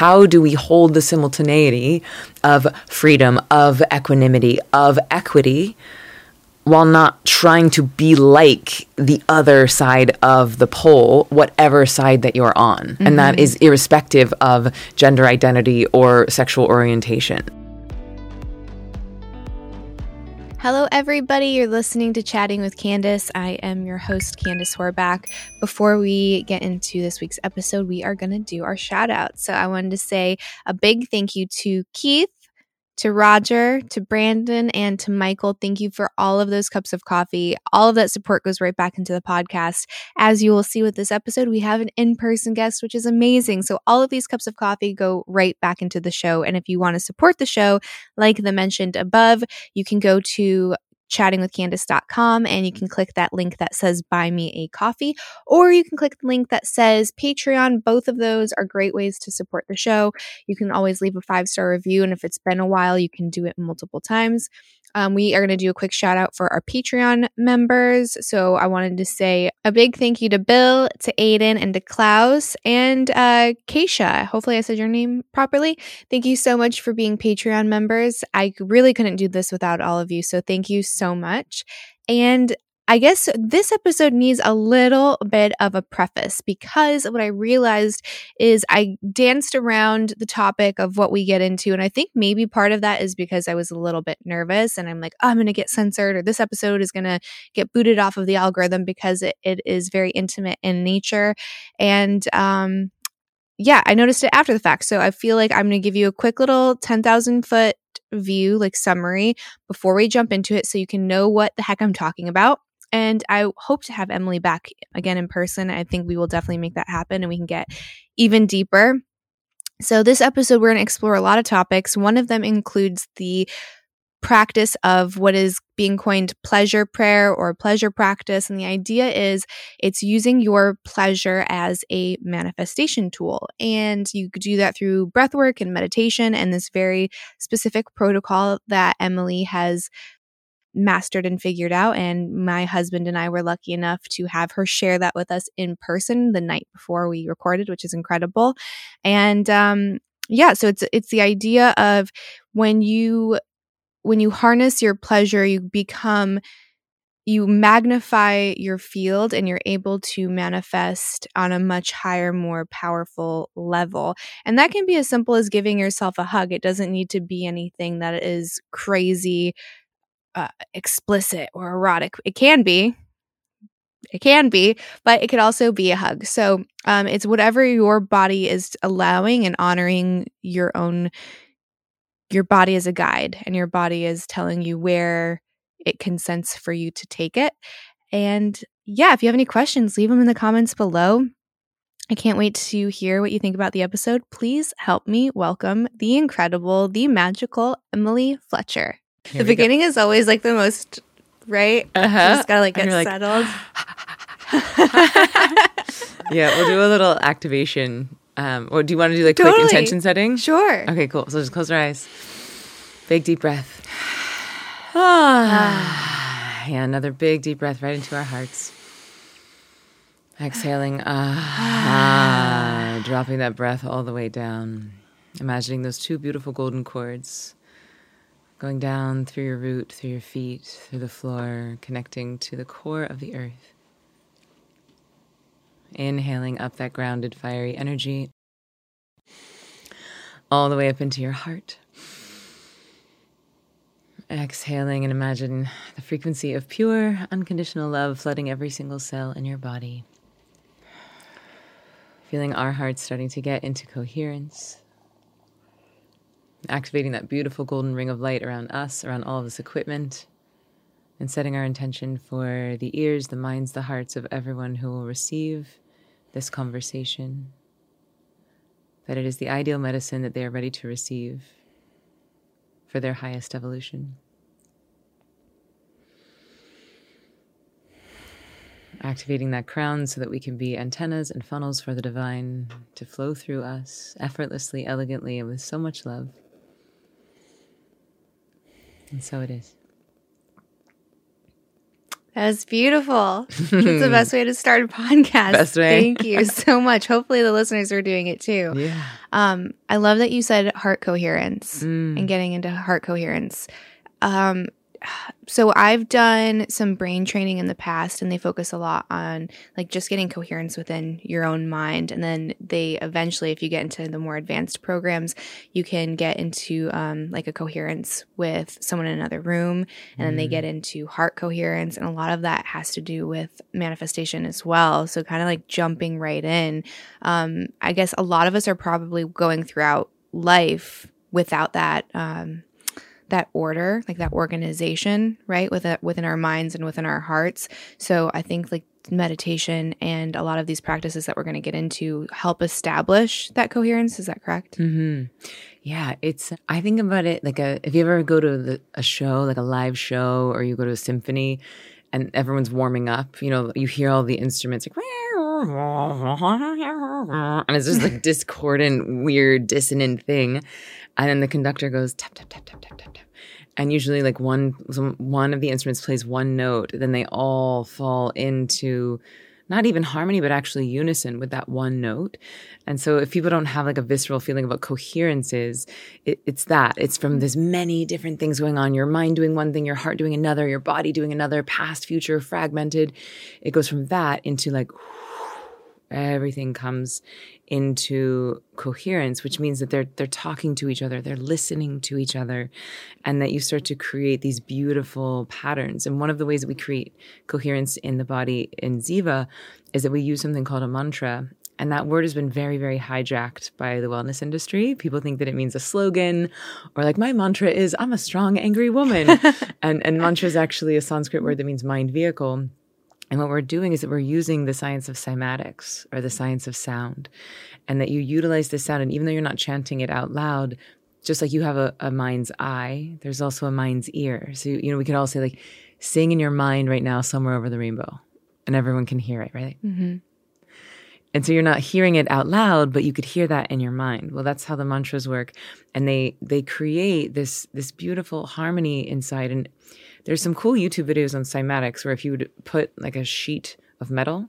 how do we hold the simultaneity of freedom, of equanimity, of equity? while not trying to be like the other side of the pole, whatever side that you're on. Mm-hmm. And that mm-hmm. irrespective of gender identity or sexual orientation. Hello, everybody. You're listening to Chatting with Candace. I am your host, Candace Horback. Before we get into this week's episode, we are going to do our shout out. So I wanted to say a big thank you to Keith to Roger, to Brandon, and to Michael, thank you for all of those cups of coffee. All of that support goes right back into the podcast. As you will see with this episode, we have an in person guest, which is amazing. So, all of these cups of coffee go right back into the show. And if you want to support the show, like the mentioned above, you can go to chattingwithcandace.com and you can mm-hmm. click that link that says buy me a coffee or you can click the link that says patreon. Both of those are great ways to support the show. You can always leave a five star review and if it's been a while you can do it multiple times um, we are going to do a quick shout out for our Patreon members. So I wanted to say a big thank you to Bill, to Aiden, and to Klaus, and uh, Keisha. Hopefully, I said your name properly. Thank you so much for being Patreon members. I really couldn't do this without all of you. So thank you so much. And I guess this episode needs a little bit of a preface because what I realized is I danced around the topic of what we get into. And I think maybe part of that is because I was a little bit nervous and I'm like, oh, I'm going to get censored or this episode is going to get booted off of the algorithm because it, it is very intimate in nature. And, um, yeah, I noticed it after the fact. So I feel like I'm going to give you a quick little 10,000 foot view, like summary, before we jump into it so you can know what the heck I'm talking about. And I hope to have Emily back again in person. I think we will definitely make that happen and we can get even deeper. So, this episode, we're going to explore a lot of topics. One of them includes the practice of what is being coined pleasure prayer or pleasure practice. And the idea is it's using your pleasure as a manifestation tool. And you do that through breath work and meditation and this very specific protocol that Emily has mastered and figured out. And my husband and I were lucky enough to have her share that with us in person the night before we recorded, which is incredible. And um, yeah, so it's it's the idea of when you when you harness your pleasure, you become you magnify your field and you're able to manifest on a much higher, more powerful level. And that can be as simple as giving yourself a hug. It doesn't need to be anything that is crazy uh, explicit or erotic. It can be. It can be, but it could also be a hug. So um, it's whatever your body is allowing and honoring your own, your body is a guide, and your body is telling you where it consents for you to take it. And yeah, if you have any questions, leave them in the comments below. I can't wait to hear what you think about the episode. Please help me welcome the incredible, the magical Emily Fletcher. Here the beginning go. is always like the most right. Uh huh. Just gotta like get like, settled. yeah, we'll do a little activation. Um, or do you want to do like totally. quick intention setting? Sure. Okay, cool. So just close our eyes. Big deep breath. Ah. yeah, another big deep breath right into our hearts. Exhaling, ah, dropping that breath all the way down. Imagining those two beautiful golden cords going down through your root, through your feet, through the floor, connecting to the core of the earth. Inhaling up that grounded, fiery energy all the way up into your heart. Exhaling and imagine the frequency of pure, unconditional love flooding every single cell in your body. Feeling our hearts starting to get into coherence, activating that beautiful golden ring of light around us, around all of this equipment, and setting our intention for the ears, the minds, the hearts of everyone who will receive this conversation. That it is the ideal medicine that they are ready to receive for their highest evolution. Activating that crown so that we can be antennas and funnels for the divine to flow through us effortlessly, elegantly, and with so much love. And so it is. That was beautiful. That's the best way to start a podcast. Best way. Thank you so much. Hopefully the listeners are doing it too. Yeah. Um, I love that you said heart coherence Mm. and getting into heart coherence. Um, so I've done some brain training in the past and they focus a lot on like just getting coherence within your own mind. And then they eventually, if you get into the more advanced programs, you can get into um, like a coherence with someone in another room. And then they get into heart coherence. And a lot of that has to do with manifestation as well. So kind of like jumping right in. Um, I guess a lot of us are probably going throughout life without that. Um, that order, like that organization, right? With it, within our minds and within our hearts. So I think like meditation and a lot of these practices that we're going to get into help establish that coherence. Is that correct? hmm Yeah, it's. I think about it like a. If you ever go to the, a show, like a live show, or you go to a symphony, and everyone's warming up, you know, you hear all the instruments like, and it's just like discordant, weird, dissonant thing, and then the conductor goes tap tap tap tap tap tap tap, and usually like one one of the instruments plays one note, then they all fall into not even harmony, but actually unison with that one note. And so if people don't have like a visceral feeling about coherences, it, it's that. It's from there's many different things going on. Your mind doing one thing, your heart doing another, your body doing another, past, future, fragmented. It goes from that into like everything comes into coherence which means that they're they're talking to each other they're listening to each other and that you start to create these beautiful patterns. And one of the ways that we create coherence in the body in ziva is that we use something called a mantra and that word has been very very hijacked by the wellness industry. People think that it means a slogan or like my mantra is i'm a strong angry woman. And and mantra is actually a sanskrit word that means mind vehicle and what we're doing is that we're using the science of cymatics or the science of sound, and that you utilize this sound. And even though you're not chanting it out loud, just like you have a, a mind's eye, there's also a mind's ear. So, you know, we could all say, like, sing in your mind right now, somewhere over the rainbow, and everyone can hear it, right? Mm-hmm. And so you're not hearing it out loud, but you could hear that in your mind. Well, that's how the mantras work. And they they create this this beautiful harmony inside. And there's some cool YouTube videos on cymatics where if you would put like a sheet of metal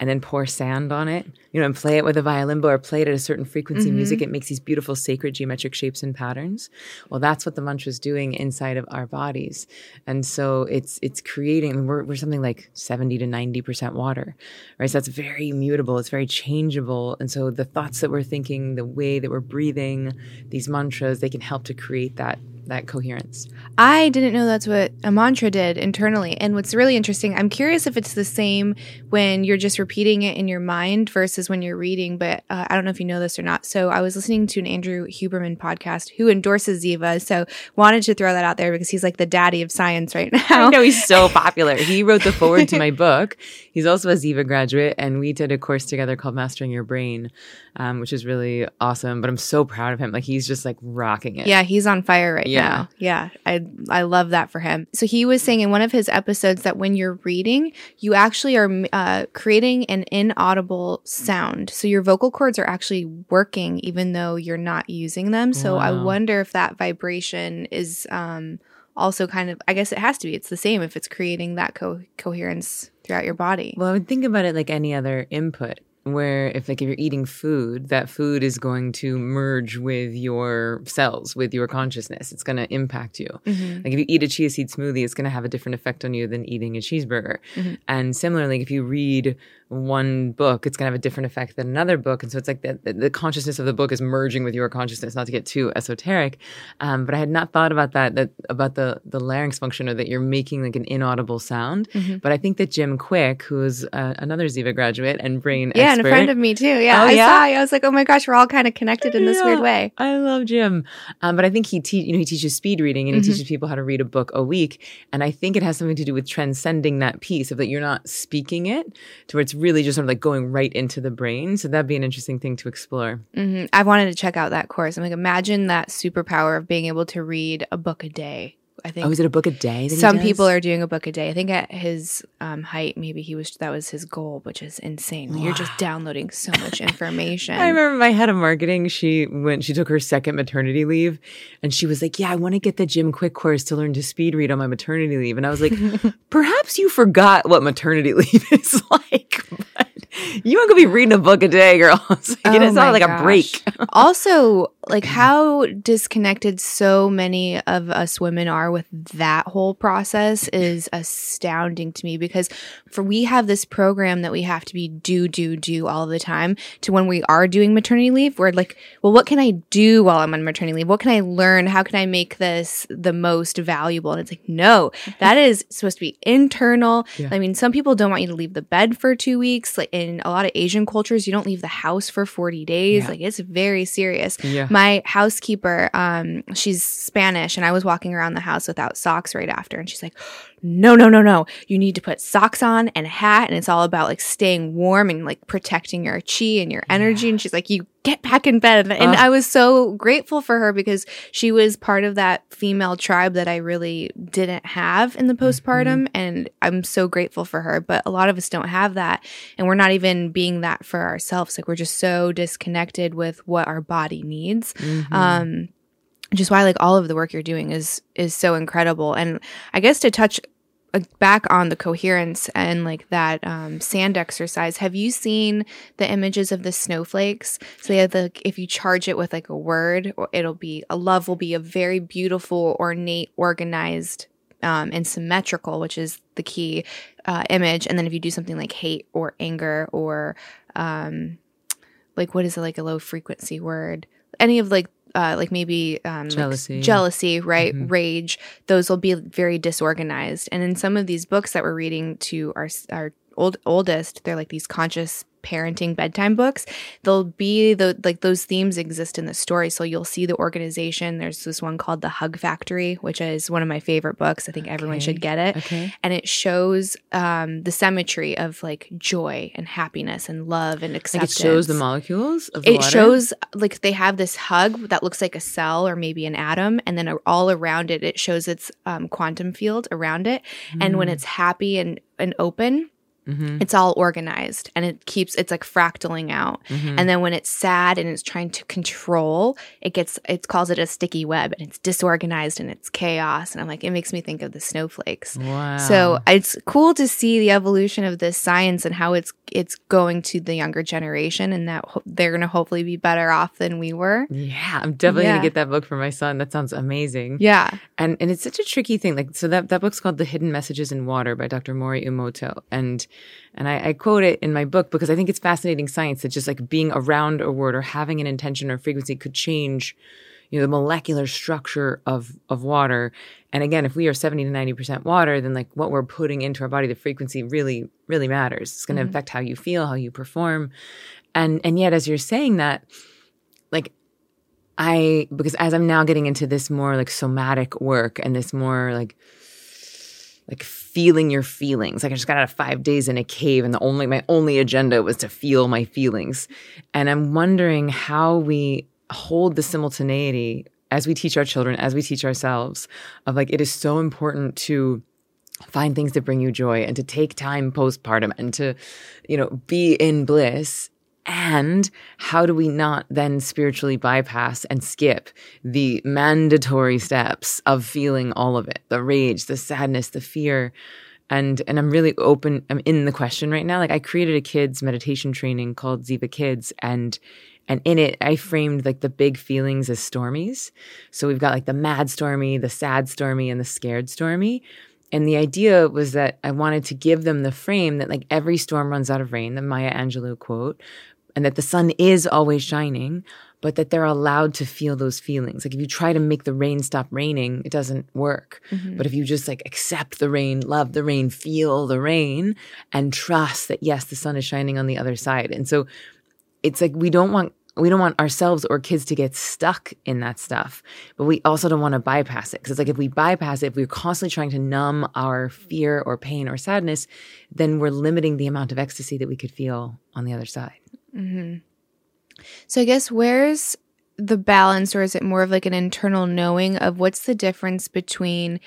and then pour sand on it, you know, and play it with a violin bow or play it at a certain frequency music, mm-hmm. it makes these beautiful sacred geometric shapes and patterns. Well, that's what the mantra is doing inside of our bodies. And so it's it's creating we're we're something like 70 to 90% water. Right? So that's very mutable, it's very changeable. And so the thoughts that we're thinking, the way that we're breathing, these mantras, they can help to create that that coherence. I didn't know that's what a mantra did internally. And what's really interesting, I'm curious if it's the same when you're just repeating it in your mind versus when you're reading. But uh, I don't know if you know this or not. So I was listening to an Andrew Huberman podcast who endorses Ziva. So wanted to throw that out there because he's like the daddy of science right now. I now. know he's so popular. He wrote the forward to my book. He's also a Ziva graduate, and we did a course together called Mastering Your Brain, um, which is really awesome. But I'm so proud of him. Like he's just like rocking it. Yeah, he's on fire right Yeah. now. Yeah, I I love that for him. So he was saying in one of his episodes that when you're reading, you actually are uh, creating an inaudible sound. So your vocal cords are actually working even though you're not using them. So I wonder if that vibration is um, also kind of. I guess it has to be. It's the same if it's creating that co- coherence throughout your body. Well, I would think about it like any other input, where if like if you're eating food, that food is going to merge with your cells, with your consciousness. It's going to impact you. Mhm. Like if you eat a chia seed smoothie, it's going to have a different effect on you than eating a cheeseburger. Mhm. And similarly, if you read one book, it's going to have a different effect than another book. And so it's like the, the, consciousness of the book is merging with your consciousness, not to get too esoteric. Um, but I had not thought about that, that about the, the larynx function or that you're making like an inaudible sound. Mhm. But I think that Jim Kwik, who is uh, another Ziva graduate and brain Yeah, expert. and a friend of me too. Yeah, Oh, I yeah? saw. I was like, oh my gosh, we're all kind of connected in this Yeah. weird way. I love Jim, um, but I think he te- you know he teaches speed reading and he Mhm. teaches people how to read a book a week, and I think it has something to do with transcending that piece of that you're not speaking it to where really just sort of like going right into the brain. So that'd be an interesting thing to explore. hmm I wanted to check out that course. I'm like, imagine that superpower of being able to read a book a day. I think Oh, is it a book a day? that some does? people are doing a book a day. I think at his um, height, maybe he was that was his goal, which is insane. You're just downloading so much information. I remember my head of marketing. She when she took her second maternity leave, and she was like, "Yeah, I want to get the Jim Kwik course to learn to speed read on my maternity leave." And I was like, "Perhaps you forgot what maternity leave is like." But you aren't gonna be reading a book a day, girl. It's, like, Oh it's not my like a break. also, like mm-hmm. how disconnected so many of us women are with that whole process is astounding to me because for we have this program that we have to be do do do all the time to when we are doing maternity leave. We're like well what can i do while i'm on maternity leave? What can i learn? How can i make this the most valuable? And it's like no that is supposed to be internal. Yeah. i mean some people don't want you to leave the bed for two weeks. Like in a lot of asian cultures you don't leave the house for 40 days. Yeah. like it's very serious. Yeah. My housekeeper um she's spanish and i was walking around the house without socks right after and she's like no no no no. You need to put socks on and a hat and it's all about like staying warm and like protecting your chi and your energy. And she's like you get back in bed. And Ugh. i was so grateful for her because she was part of that female tribe that i really didn't have in the postpartum. And i'm so grateful for her. But a lot of us don't have that. And we're not even being that for ourselves. Like we're just so disconnected with what our body needs. Mhm. um which is why like all of the work you're doing is is so incredible. And i guess to touch uh, back on the coherence and like that um, sand exercise. Have you seen the images of the snowflakes? So they have the if you charge it with like a word or it'll be a love will be a very beautiful ornate organized um, and symmetrical which is the key uh, image. And then if you do something like hate or anger or um, like what is it like a low frequency word? Any of like uh, like maybe um, like Jealousy. jealousy, right? Mhm. Rage. Those will be very disorganized. And in some of these books that we're reading to our our old oldest, they're like these conscious parenting bedtime books. They'll be the like those themes exist in the story. So you'll see the organization. There's this one called The Hug Factory, which is one of my favorite books. I think everyone should get it okay. and it shows um, the symmetry of like joy and happiness and love and Like acceptance. it shows the molecules of the It water? shows like they have this hug that looks like a cell or maybe an atom, and then all around it, it shows its um, quantum field around it. And when Mm. it's happy and and open, Mhm, it's all organized and it keeps it's like fractaling out. mhm. And then when it's sad and it's trying to control, it gets it calls it a sticky web and it's disorganized and it's chaos. And I'm like, it makes me think of the snowflakes. wow. So it's cool to see the evolution of this science and how it's it's going to the younger generation, and that ho- they're going to hopefully be better off than we were. yeah, I'm definitely Yeah. gonna get that book for my son. That sounds amazing. Yeah, and and it's such a tricky thing like so that that book's called the hidden messages in water by dr mori Emoto and and I, I quote it in my book because i think it's fascinating science that just like being around a word or having an intention or frequency could change you know the molecular structure of of water. And again if we are 70 to 90 percent water then like what we're putting into our body the frequency really really matters. It's going to Mhm. affect how you feel how you perform. And and yet as you're saying that like I because as I'm now getting into this more like somatic work and this more like like feeling your feelings. Like I just got out of 5 days in a cave and the only my only agenda was to feel my feelings. And I'm wondering how we hold the simultaneity as we teach our children, as we teach ourselves of like it is so important to find things that bring you joy and to take time postpartum and to you know be in bliss and how do we not then spiritually bypass and skip the mandatory steps of feeling all of it? The rage the sadness the fear. And and i'm really open i'm in the question right now. Like i created a kids meditation training called ziva kids and and in it i framed like the big feelings as stormies. So we've got like the mad stormy the sad stormy and the scared stormy. And the idea was that I wanted to give them the frame that like every storm runs out of rain, the Maya Angelou quote, and that the sun is always shining, but that they're allowed to feel those feelings. Like if you try to make the rain stop raining, it doesn't work. Mhm. But if you just like accept the rain, love the rain, feel the rain, and trust that yes, the sun is shining on the other side. And so it's like we don't want we don't want ourselves or kids to get stuck in that stuff, but we also don't want to bypass it. Because it's like if we bypass it, if we're constantly trying to numb our fear or pain or sadness, then we're limiting the amount of ecstasy that we could feel on the other side. hmm So I guess where's the balance or is it more of like an internal knowing of what's the difference between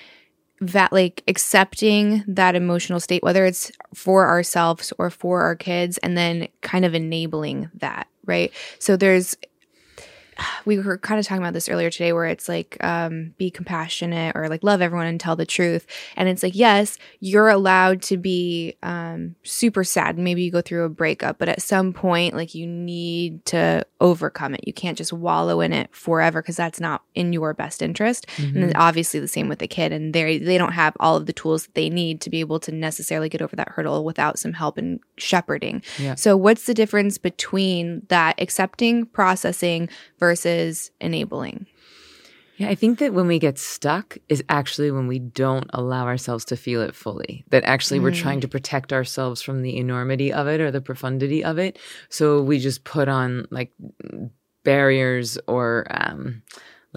that like accepting that emotional state whether it's for ourselves or for our kids and then kind of enabling that right? So there's we were kind of talking about this earlier today where it's like um, be compassionate or like love everyone and tell the truth. And it's like yes you're allowed to be um, super sad. Maybe you go through a breakup but at some point like you need to overcome it. You can't just wallow in it forever because that's not in your best interest. Mm-hmm. and then obviously the same with the kid and they they don't have all of the tools that they need to be able to necessarily get over that hurdle without some help and shepherding. Yeah. so what's the difference between that accepting processing versus versus enabling. Yeah, I think that when we get stuck is actually when we don't allow ourselves to feel it fully. That actually mm. we're trying to protect ourselves from the enormity of it or the profundity of it. So we just put on like barriers or um,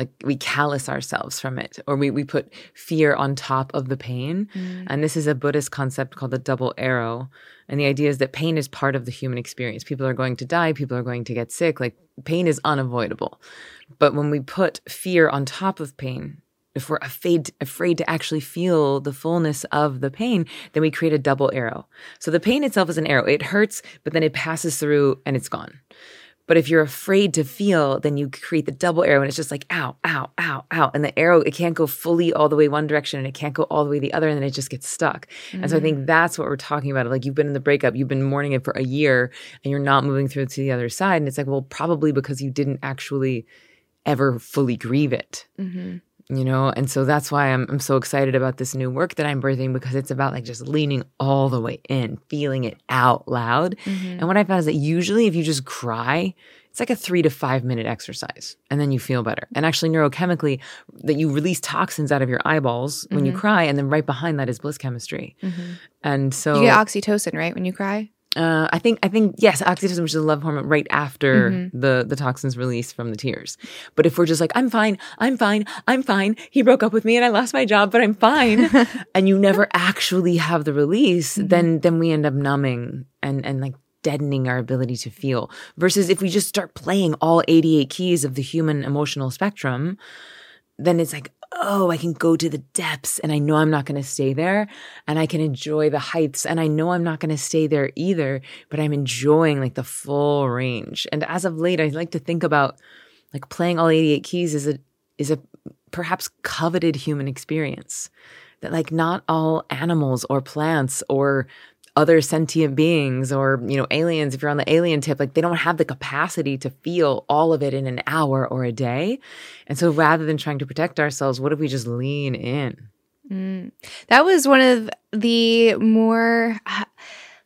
like we callous ourselves from it or we, we put fear on top of the pain. Mm. And this is a Buddhist concept called the double arrow. And the idea is that pain is part of the human experience. People are going to die, people are going to get sick. Like pain is unavoidable. But when we put fear on top of pain, if we're afraid afraid to actually feel the fullness of the pain, then we create a double arrow. So the pain itself is an arrow. It hurts, but then it passes through and it's gone. But if you're afraid to feel, then you create the double arrow and it's just like ow, ow, ow, ow. And the arrow, it can't go fully all the way one direction and it can't go all the way the other. And then it just gets stuck. Mm-hmm. And so I think mm. that's what we're talking about. Like you've been in the breakup, you've been mourning it for a year and you're not moving through to the other side. And it's like, well, probably because you didn't actually ever fully grieve it. Mm-hmm you know and so that's why I'm, I'm so excited about this new work that i'm birthing because it's about like just leaning all the way in feeling it out loud mm-hmm. and what i found is that usually if you just cry it's like a three to five minute exercise and then you feel better and actually neurochemically that you release toxins out of your eyeballs when mm-hmm. you cry and then right behind that is bliss chemistry mm-hmm. and so you get oxytocin right when you cry uh, I think I think yes, oxytocin, which is a love hormone, right after mm-hmm. the the toxins release from the tears. But if we're just like, I'm fine, I'm fine, I'm fine. He broke up with me and I lost my job, but I'm fine, and you never actually have the release, mm-hmm. then then we end up numbing and and like deadening our ability to feel. Versus if we just start playing all 88 keys of the human emotional spectrum, then it's like, oh, I can go to the depths and I know I'm not going to stay there and I can enjoy the heights and I know I'm not going to stay there either, but I'm enjoying like the full range. And as of late, I like to think about like playing all 88 keys is a is a perhaps coveted human experience that like not all animals or plants or other sentient beings or you know aliens if you're on the alien tip like they don't have the capacity to feel all of it in an hour or a day. And so rather than trying to protect ourselves what if we just lean in? Mm. that was one of the more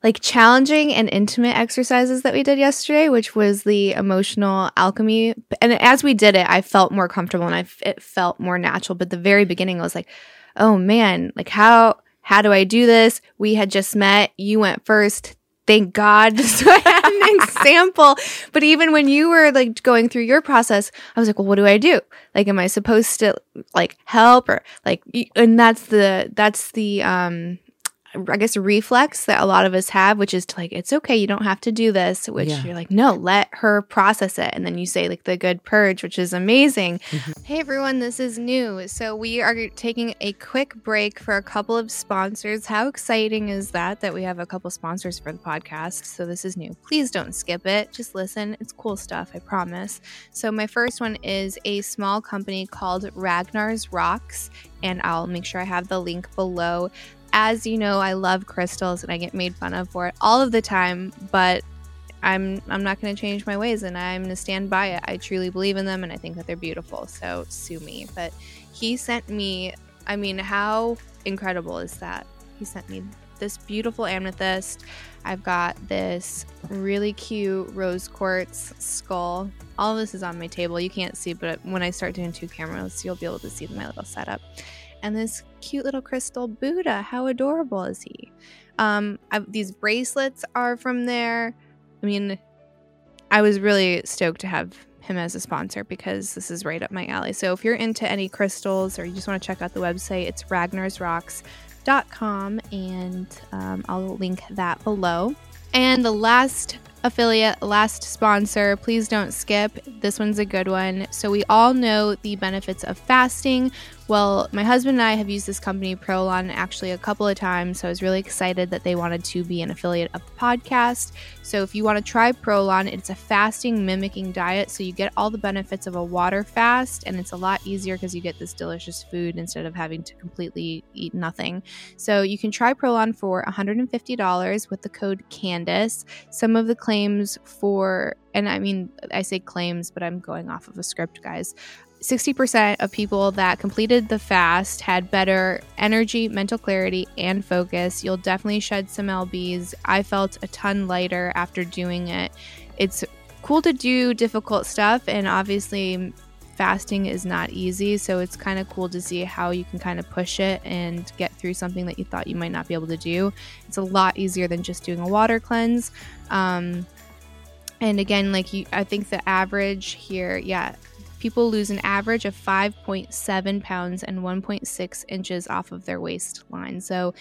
like challenging and intimate exercises that we did yesterday which was the emotional alchemy. And as we did it i felt more comfortable and I, it felt more natural. But the very beginning i was like oh man like how how do I do this? We had just met. You went first. Thank God. So I had an example. But even when you were like going through your process, I was like, well, what do I do? Like, am I supposed to like help or like, and that's the, that's the, um, I guess reflex that a lot of us have, which is to like, it's okay, you don't have to do this. Which yeah. you're like, no, let her process it, and then you say like the good purge, which is amazing. Mm-hmm. Hey everyone, this is new. So we are taking a quick break for a couple of sponsors. How exciting is that? That we have a couple sponsors for the podcast. So this is new. Please don't skip it. Just listen. It's cool stuff. I promise. So my first one is a small company called Ragnar's Rocks and I'll make sure I have the link below as you know, I love crystals and I get made fun of for it all of the time, but I'm I'm not going to change my ways and I'm going to stand by it. I truly believe in them and I think that they're beautiful. So sue me. But he sent me I mean, how incredible is that? He sent me this beautiful amethyst. I've got this really cute rose quartz skull. All of this is on my table. You can't see, but when I start doing two cameras, you'll be able to see my little setup and this cute little crystal Buddha. How adorable is he? Um, I, these bracelets are from there. I mean, I was really stoked to have him as a sponsor because this is right up my alley. So if you're into any crystals or you just want to check out the website, it's ragnarsrocks.com and um, I'll link that below. And the last affiliate, last sponsor. Please don't skip. This one's a good one. So, we all know the benefits of fasting. Well, my husband and I have used this company, Prolon, actually a couple of times. So, I was really excited that they wanted to be an affiliate of the podcast. So, if you want to try Prolon, it's a fasting mimicking diet. So, you get all the benefits of a water fast, and it's a lot easier because you get this delicious food instead of having to completely eat nothing. So, you can try Prolon for $150 with the code CANDACE. Some of the claims for, and I mean, I say claims, but I'm going off of a script, guys. 60% of people that completed the fast had better energy, mental clarity, and focus. You'll definitely shed some LBs. I felt a ton lighter after doing it. It's cool to do difficult stuff, and obviously, fasting is not easy. So it's kind of cool to see how you can kind of push it and get through something that you thought you might not be able to do. It's a lot easier than just doing a water cleanse. Um, and again, like you, I think the average here, yeah, people lose an average of 5.7 pounds and 1.6 inches off of their waistline. So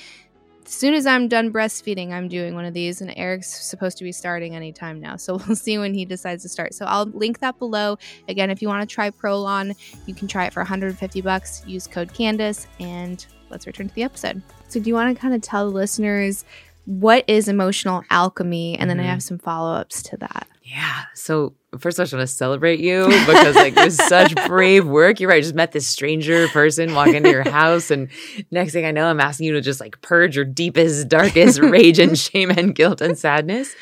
as soon as I'm done breastfeeding, I'm doing one of these, and Eric's supposed to be starting anytime now. So we'll see when he decides to start. So I'll link that below. Again, if you want to try Prolon, you can try it for 150 bucks. Use code Candace, and let's return to the episode. So, do you want to kind of tell the listeners what is emotional alchemy? And then mm-hmm. I have some follow ups to that. Yeah. So first I just want to celebrate you because like it was such brave work. You're right. I just met this stranger person walk into your house and next thing I know, I'm asking you to just like purge your deepest, darkest rage and shame and guilt and sadness.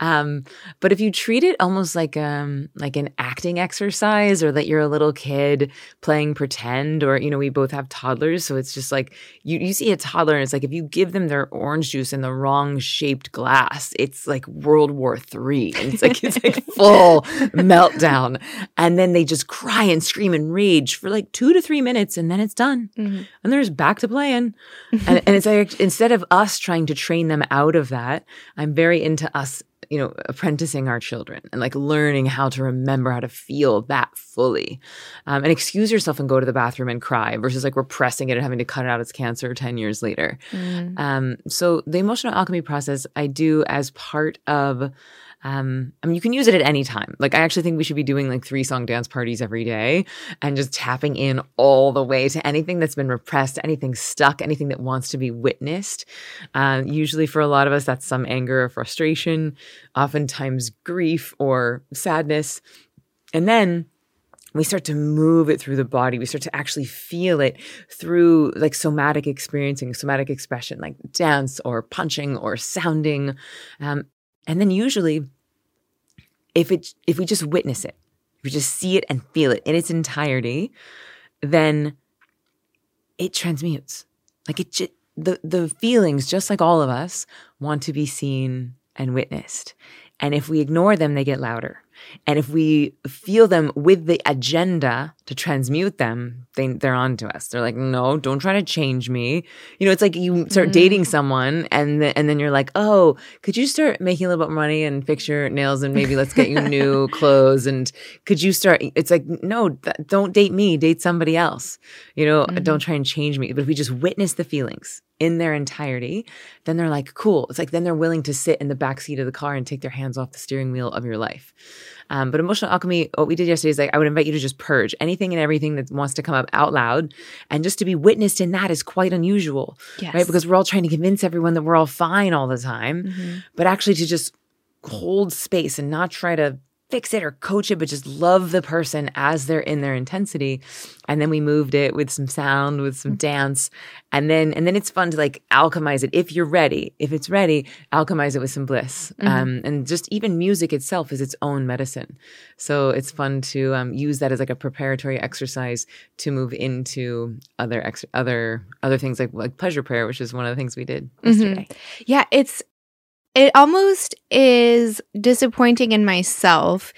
Um, but if you treat it almost like um like an acting exercise or that you're a little kid playing pretend or you know, we both have toddlers. So it's just like you, you see a toddler and it's like if you give them their orange juice in the wrong shaped glass, it's like World War Three. It's like it's like full meltdown. And then they just cry and scream and rage for like two to three minutes and then it's done. Mm-hmm. And they're just back to playing. and, and it's like instead of us trying to train them out of that, I'm very into us you know, apprenticing our children and like learning how to remember how to feel that fully. Um, and excuse yourself and go to the bathroom and cry versus like repressing it and having to cut it out as cancer 10 years later. Mm. Um, so the emotional alchemy process I do as part of um, I mean, you can use it at any time. Like, I actually think we should be doing like three song dance parties every day and just tapping in all the way to anything that's been repressed, anything stuck, anything that wants to be witnessed. Uh, usually, for a lot of us, that's some anger or frustration, oftentimes grief or sadness. And then we start to move it through the body. We start to actually feel it through like somatic experiencing, somatic expression, like dance or punching or sounding. Um, and then usually, if it if we just witness it, if we just see it and feel it in its entirety, then it transmutes. Like it, the the feelings, just like all of us, want to be seen and witnessed. And if we ignore them, they get louder. And if we feel them with the agenda to transmute them, they, they're on to us. They're like, no, don't try to change me. You know, it's like you start mm-hmm. dating someone and, the, and then you're like, oh, could you start making a little bit more money and fix your nails and maybe let's get you new clothes? And could you start? It's like, no, th- don't date me, date somebody else. You know, mm-hmm. don't try and change me. But if we just witness the feelings, in their entirety, then they're like, cool. It's like then they're willing to sit in the back seat of the car and take their hands off the steering wheel of your life. Um, but emotional alchemy, what we did yesterday is like, I would invite you to just purge anything and everything that wants to come up out loud. And just to be witnessed in that is quite unusual, yes. right? Because we're all trying to convince everyone that we're all fine all the time. Mm-hmm. But actually to just hold space and not try to fix it or coach it, but just love the person as they're in their intensity. And then we moved it with some sound, with some mm-hmm. dance. And then, and then it's fun to like alchemize it if you're ready. If it's ready, alchemize it with some bliss. Mm-hmm. Um, and just even music itself is its own medicine. So it's fun to um, use that as like a preparatory exercise to move into other, ex- other, other things like, like pleasure prayer, which is one of the things we did mm-hmm. yesterday. Yeah. It's, it almost is disappointing in myself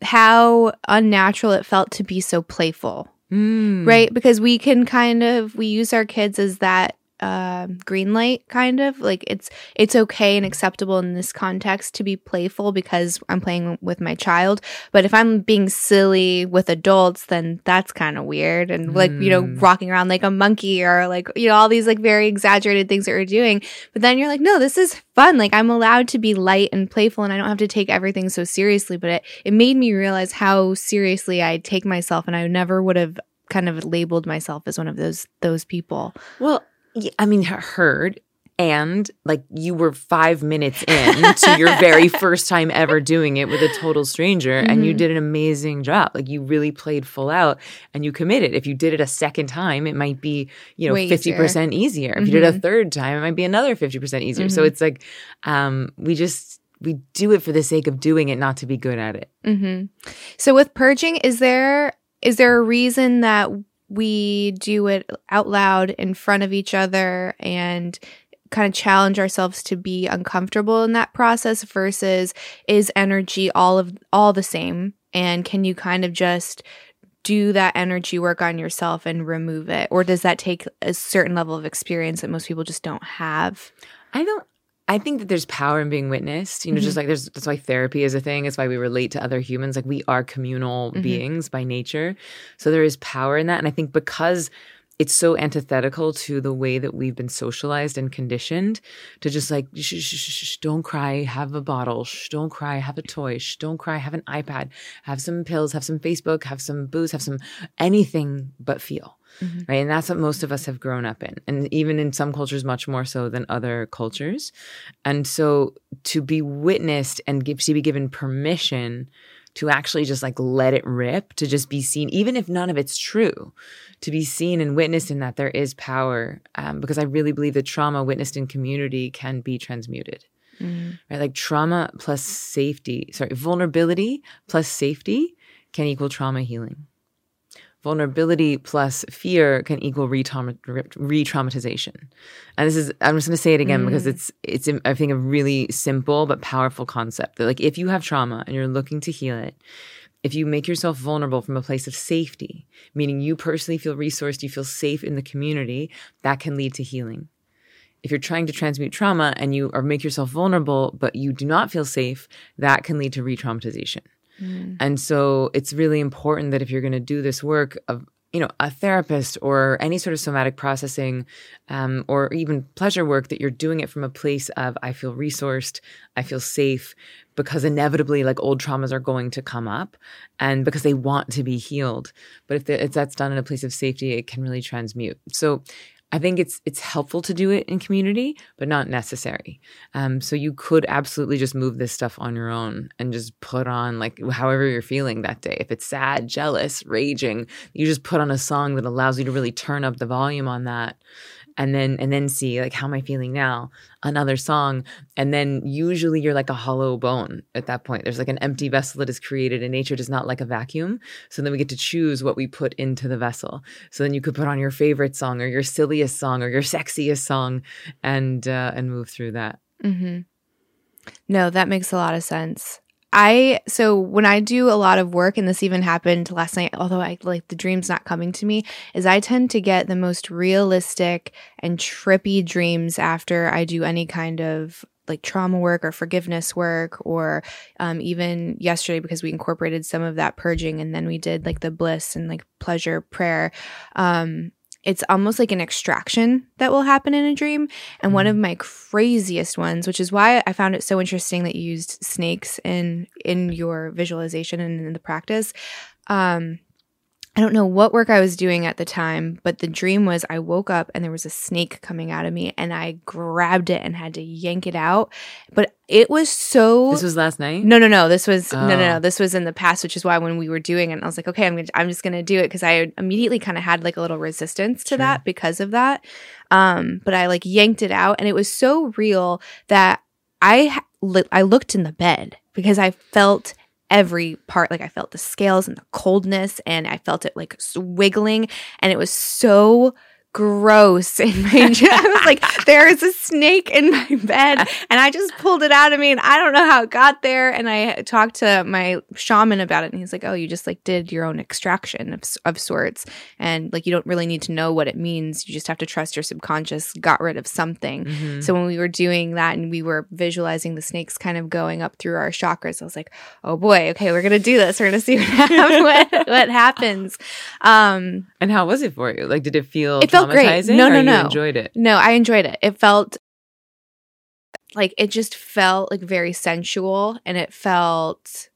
how unnatural it felt to be so playful. Mm. Right? Because we can kind of we use our kids as that uh, green light kind of like it's it's okay and acceptable in this context to be playful because i'm playing with my child but if i'm being silly with adults then that's kind of weird and like you know Mm. rocking around like a monkey or like you know all these like very exaggerated things that we're doing but then you're like no this is fun like i'm allowed to be light and playful and i don't have to take everything so seriously but it, it made me realize how seriously i take myself and i never would have kind of labeled myself as one of those those people Well, I mean, heard and like you were five minutes in to your very first time ever doing it with a total stranger and you Mhm. did an amazing job. Like you really played full out and you committed. If you did it a second time it might be you know Way 50% easier, if you did it a Mhm. third time it might be another 50% easier. So Mhm. it's like um we just we do it for the sake of doing it not to be good at it. Hmm So with purging, is there is there a reason that we do it out loud in front of each other and kind of challenge ourselves to be uncomfortable in that process versus is energy all of all the same and can you kind of just do that energy work on yourself and remove it or does that take a certain level of experience that most people just don't have I don't. I think that there's power in being witnessed. You know, just like there's that's why therapy is a thing. It's why we relate to other humans. Like we are communal Mhm. beings by nature, so there is power in that. And I think because it's so antithetical to the way that we've been socialized and conditioned to just like shh, shh, shh, shh, don't cry, have a bottle, shh, don't cry, have a toy, shh, don't cry, have an iPad, have some pills, have some Facebook, have some booze, have some anything but feel Mhm. right? And that's what most of us have grown up in. And even in some cultures, much more so than other cultures. And so to be witnessed and give, to be given permission to actually just like let it rip, to just be seen, even if none of it's true, to be seen and witnessed in that there is power. Um, because I really believe that trauma witnessed in community can be transmuted Mm. right? Like trauma plus safety, sorry, vulnerability plus safety can equal trauma healing. Vulnerability plus fear can equal re-trauma- re-traumatization. And this is, I'm just going to say it again because Mm. it's, it's, I think, a really simple but powerful concept. That like, if you have trauma and you're looking to heal it, if you make yourself vulnerable from a place of safety, meaning you personally feel resourced, you feel safe in the community, that can lead to healing if you're trying to transmute trauma and you or make yourself vulnerable but you do not feel safe that can lead to re-traumatization Mm. and so it's really important that if you're going to do this work of you know a therapist or any sort of somatic processing um, or even pleasure work that you're doing it from a place of i feel resourced i feel safe because inevitably like old traumas are going to come up and because they want to be healed but if, the, if that's done in a place of safety it can really transmute so I think it's it's helpful to do it in community, but not necessary. Um, so you could absolutely just move this stuff on your own and just put on like however you're feeling that day. If it's sad, jealous, raging, you just put on a song that allows you to really turn up the volume on that, and then and then see like how am I feeling now? Another song, and then usually you're like a hollow bone at that point. There's like an empty vessel that is created, and nature does not like a vacuum. So then we get to choose what we put into the vessel. So then you could put on your favorite song or your silliest song or your sexiest song and uh, and move through that. mm-hmm. No, that makes a lot of sense. I so when I do a lot of work, and this even happened last night, although I like the dreams not coming to me, is I tend to get the most realistic and trippy dreams after I do any kind of like trauma work or forgiveness work, or um, even yesterday because we incorporated some of that purging, and then we did like the bliss and like pleasure prayer. Um, it's almost like an extraction that will happen in a dream. And one of my craziest ones, which is why I found it so interesting that you used snakes in in your visualization and in the practice. Um, I don't know what work I was doing at the time, but the dream was I woke up and there was a snake coming out of me, and I grabbed it and had to yank it out. But it was so This was last night. no, no, no. This was no, no, no. Oh. This was in the past, which is why when we were doing it, I was like, okay, I'm gonna, I'm just gonna do it because I immediately kind of had like a little resistance to Sure. that because of that. Um, but I like yanked it out, and it was so real that I I looked in the bed because I felt every part like i felt the scales and the coldness and i felt it like wiggling and it was so gross in my dream. I was like, there is a snake in my bed. And I just pulled it out of me and I don't know how it got there. And I talked to my shaman about it and he's like, oh, you just like did your own extraction of, of sorts. And like, you don't really need to know what it means. You just have to trust your subconscious got rid of something. Mm-hmm. So when we were doing that and we were visualizing the snakes kind of going up through our chakras, I was like, oh boy, okay, we're going to do this. We're going to see what, what, what happens. Um, and how was it for you? Like, did it feel it felt great. No, no, no. enjoyed it. No, I enjoyed it. It felt like it just felt like very sensual, and it felt.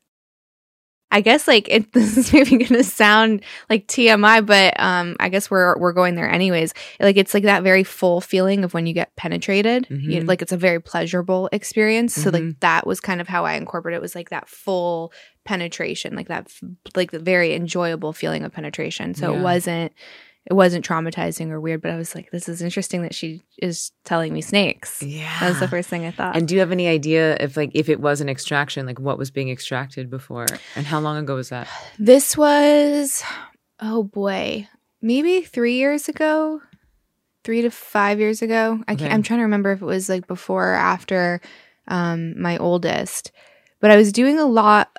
I guess like it, this is maybe going to sound like TMI, but um, I guess we're we're going there anyways. Like it's like that very full feeling of when you get penetrated. Mm-hmm. You, like it's a very pleasurable experience. Mm-hmm. So like mm-hmm. that was kind of how I incorporated it. Was like that full penetration, like that like the very enjoyable feeling of penetration. So yeah. it wasn't it wasn't traumatizing or weird, but I was like, this is interesting that she is telling me snakes. Yeah. That was the first thing I thought. And do you have any idea if like if it was an extraction, like what was being extracted before? And how long ago was that? This was oh boy. Maybe three years ago. Three to five years ago. I can't I'm trying to remember if it was like before or after um my oldest. But I was doing a lot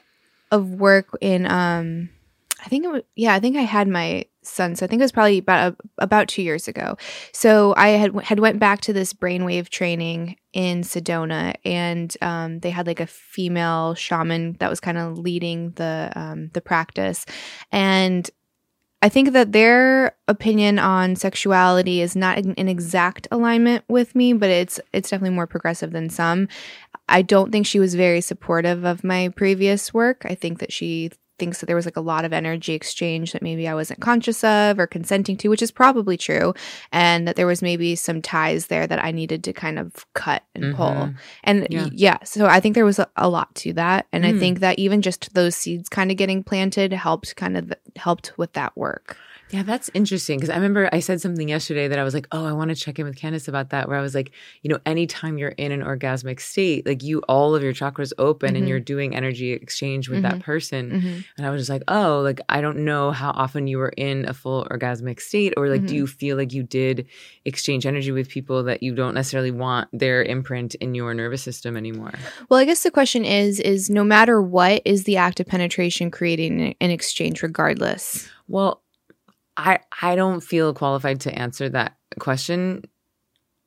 of work in um I think it was yeah, I think I had my So I think it was probably about about two years ago. So I had had went back to this brainwave training in Sedona, and um, they had like a female shaman that was kind of leading the um, the practice, and I think that their opinion on sexuality is not in exact alignment with me, but it's it's definitely more progressive than some. I don't think she was very supportive of my previous work. I think that she thinks that there was like a lot of energy exchange that maybe I wasn't conscious of or consenting to, which is probably true. And that there was maybe some ties there that I needed to kind of cut and mm-hmm. pull. And yeah. yeah. so I think there was a, a lot to that. And mm. I think that even just those seeds kind of getting planted helped kind of helped with that work. Yeah, that's interesting because I remember I said something yesterday that I was like, oh, I want to check in with Candace about that. Where I was like, you know, anytime you're in an orgasmic state, like you, all of your chakras open mm-hmm. and you're doing energy exchange with mm-hmm. that person. Mm-hmm. And I was just like, oh, like I don't know how often you were in a full orgasmic state, or like, do you mm-hmm. feel like you did exchange energy with people that you don't necessarily want their imprint in your nervous system anymore? Well, I guess the question is, is no matter what, is the act of penetration creating an exchange regardless? Well, I I don't feel qualified to answer that question.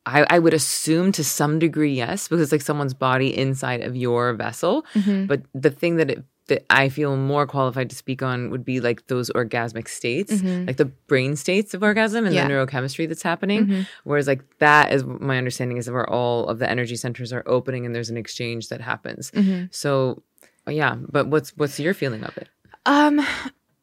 I, I would assume to some degree yes, because like someone's body inside of your vessel. Mm-hmm. But the thing that it that I feel more qualified to speak on would be like those orgasmic states, mm-hmm. like the brain states of orgasm and yeah. the neurochemistry that's happening. Mm-hmm. Whereas like that is my understanding is where all of the energy centers are opening and there's an exchange that happens. Mm-hmm. So yeah, but what's what's your feeling of it? Um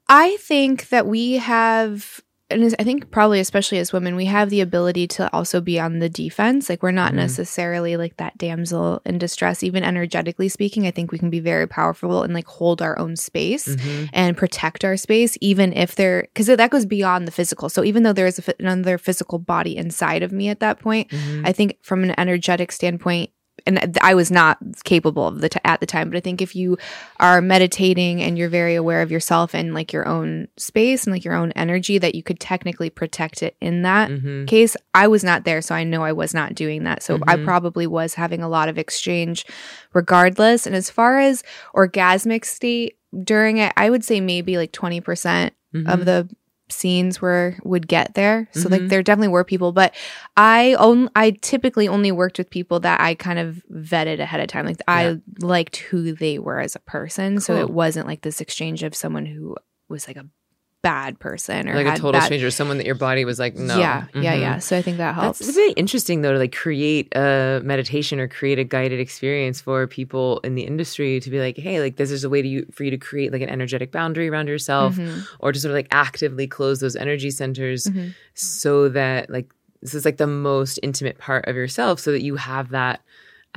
I think that we have and I think probably especially as women, we have the ability to also be on the defense. Like we're not mm-hmm. necessarily like that damsel in distress, even energetically speaking. I think we can be very powerful and like hold our own space mm-hmm. and protect our space, even if there, because that goes beyond the physical. So even though there is a, another physical body inside of me at that point, mm-hmm. I think from an energetic standpoint, and I was not capable of the t- at the time. But I think if you are meditating and you're very aware of yourself and like your own space and like your own energy, that you could technically protect it in that mm-hmm. case. I was not there, so I know I was not doing that. So mm-hmm. I probably was having a lot of exchange, regardless. And as far as orgasmic state during it, I would say maybe like twenty percent mm-hmm. of the scenes where would get there. So mm-hmm. like there definitely were people, but I own I typically only worked with people that I kind of vetted ahead of time. Like yeah. I liked who they were as a person. Cool. So it wasn't like this exchange of someone who was like a bad person or like a total bad... stranger, someone that your body was like, no. Yeah, mm-hmm. yeah, yeah. So I think that helps. It's really interesting though to like create a meditation or create a guided experience for people in the industry to be like, hey, like this is a way to you for you to create like an energetic boundary around yourself, mm-hmm. or to sort of like actively close those energy centers mm-hmm. so that like this is like the most intimate part of yourself, so that you have that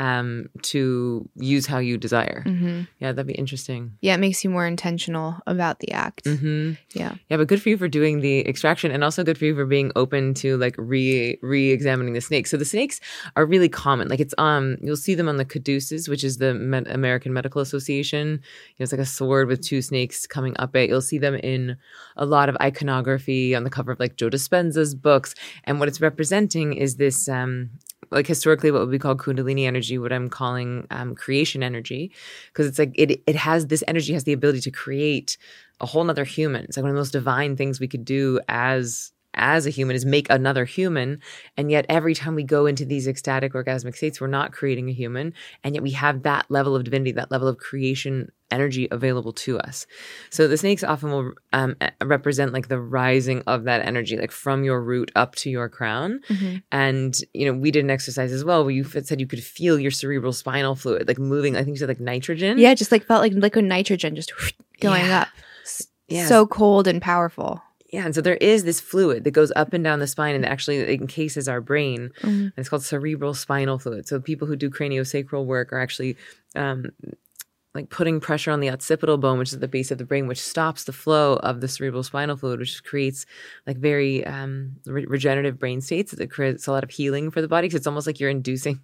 um, to use how you desire. hmm Yeah, that'd be interesting. Yeah, it makes you more intentional about the act. hmm Yeah. Yeah, but good for you for doing the extraction, and also good for you for being open to like re re-examining the snakes. So the snakes are really common. Like it's um, you'll see them on the caduceus, which is the Med- American Medical Association. You know, it's like a sword with two snakes coming up it. You'll see them in a lot of iconography on the cover of like Joe Dispenza's books, and what it's representing is this um. Like historically, what would be called Kundalini energy, what I'm calling um, creation energy, because it's like it it has this energy has the ability to create a whole nother human. It's like one of the most divine things we could do as as a human is make another human. And yet every time we go into these ecstatic orgasmic states, we're not creating a human. And yet we have that level of divinity, that level of creation energy available to us. So the snakes often will um, represent like the rising of that energy, like from your root up to your crown. hmm And you know, we did an exercise as well where you said you could feel your cerebral spinal fluid like moving. I think you said like nitrogen. Yeah, just like felt like liquid nitrogen just going Yeah. up. Yes. So cold and powerful. Yeah, and so there is this fluid that goes up and down the spine and actually encases our brain. Mhm. And it's called cerebral spinal fluid. So people who do craniosacral work are actually um, like putting pressure on the occipital bone, which is at the base of the brain, which stops the flow of the cerebral spinal fluid, which creates like very um, re- regenerative brain states. It creates a lot of healing for the body because it's almost like you're inducing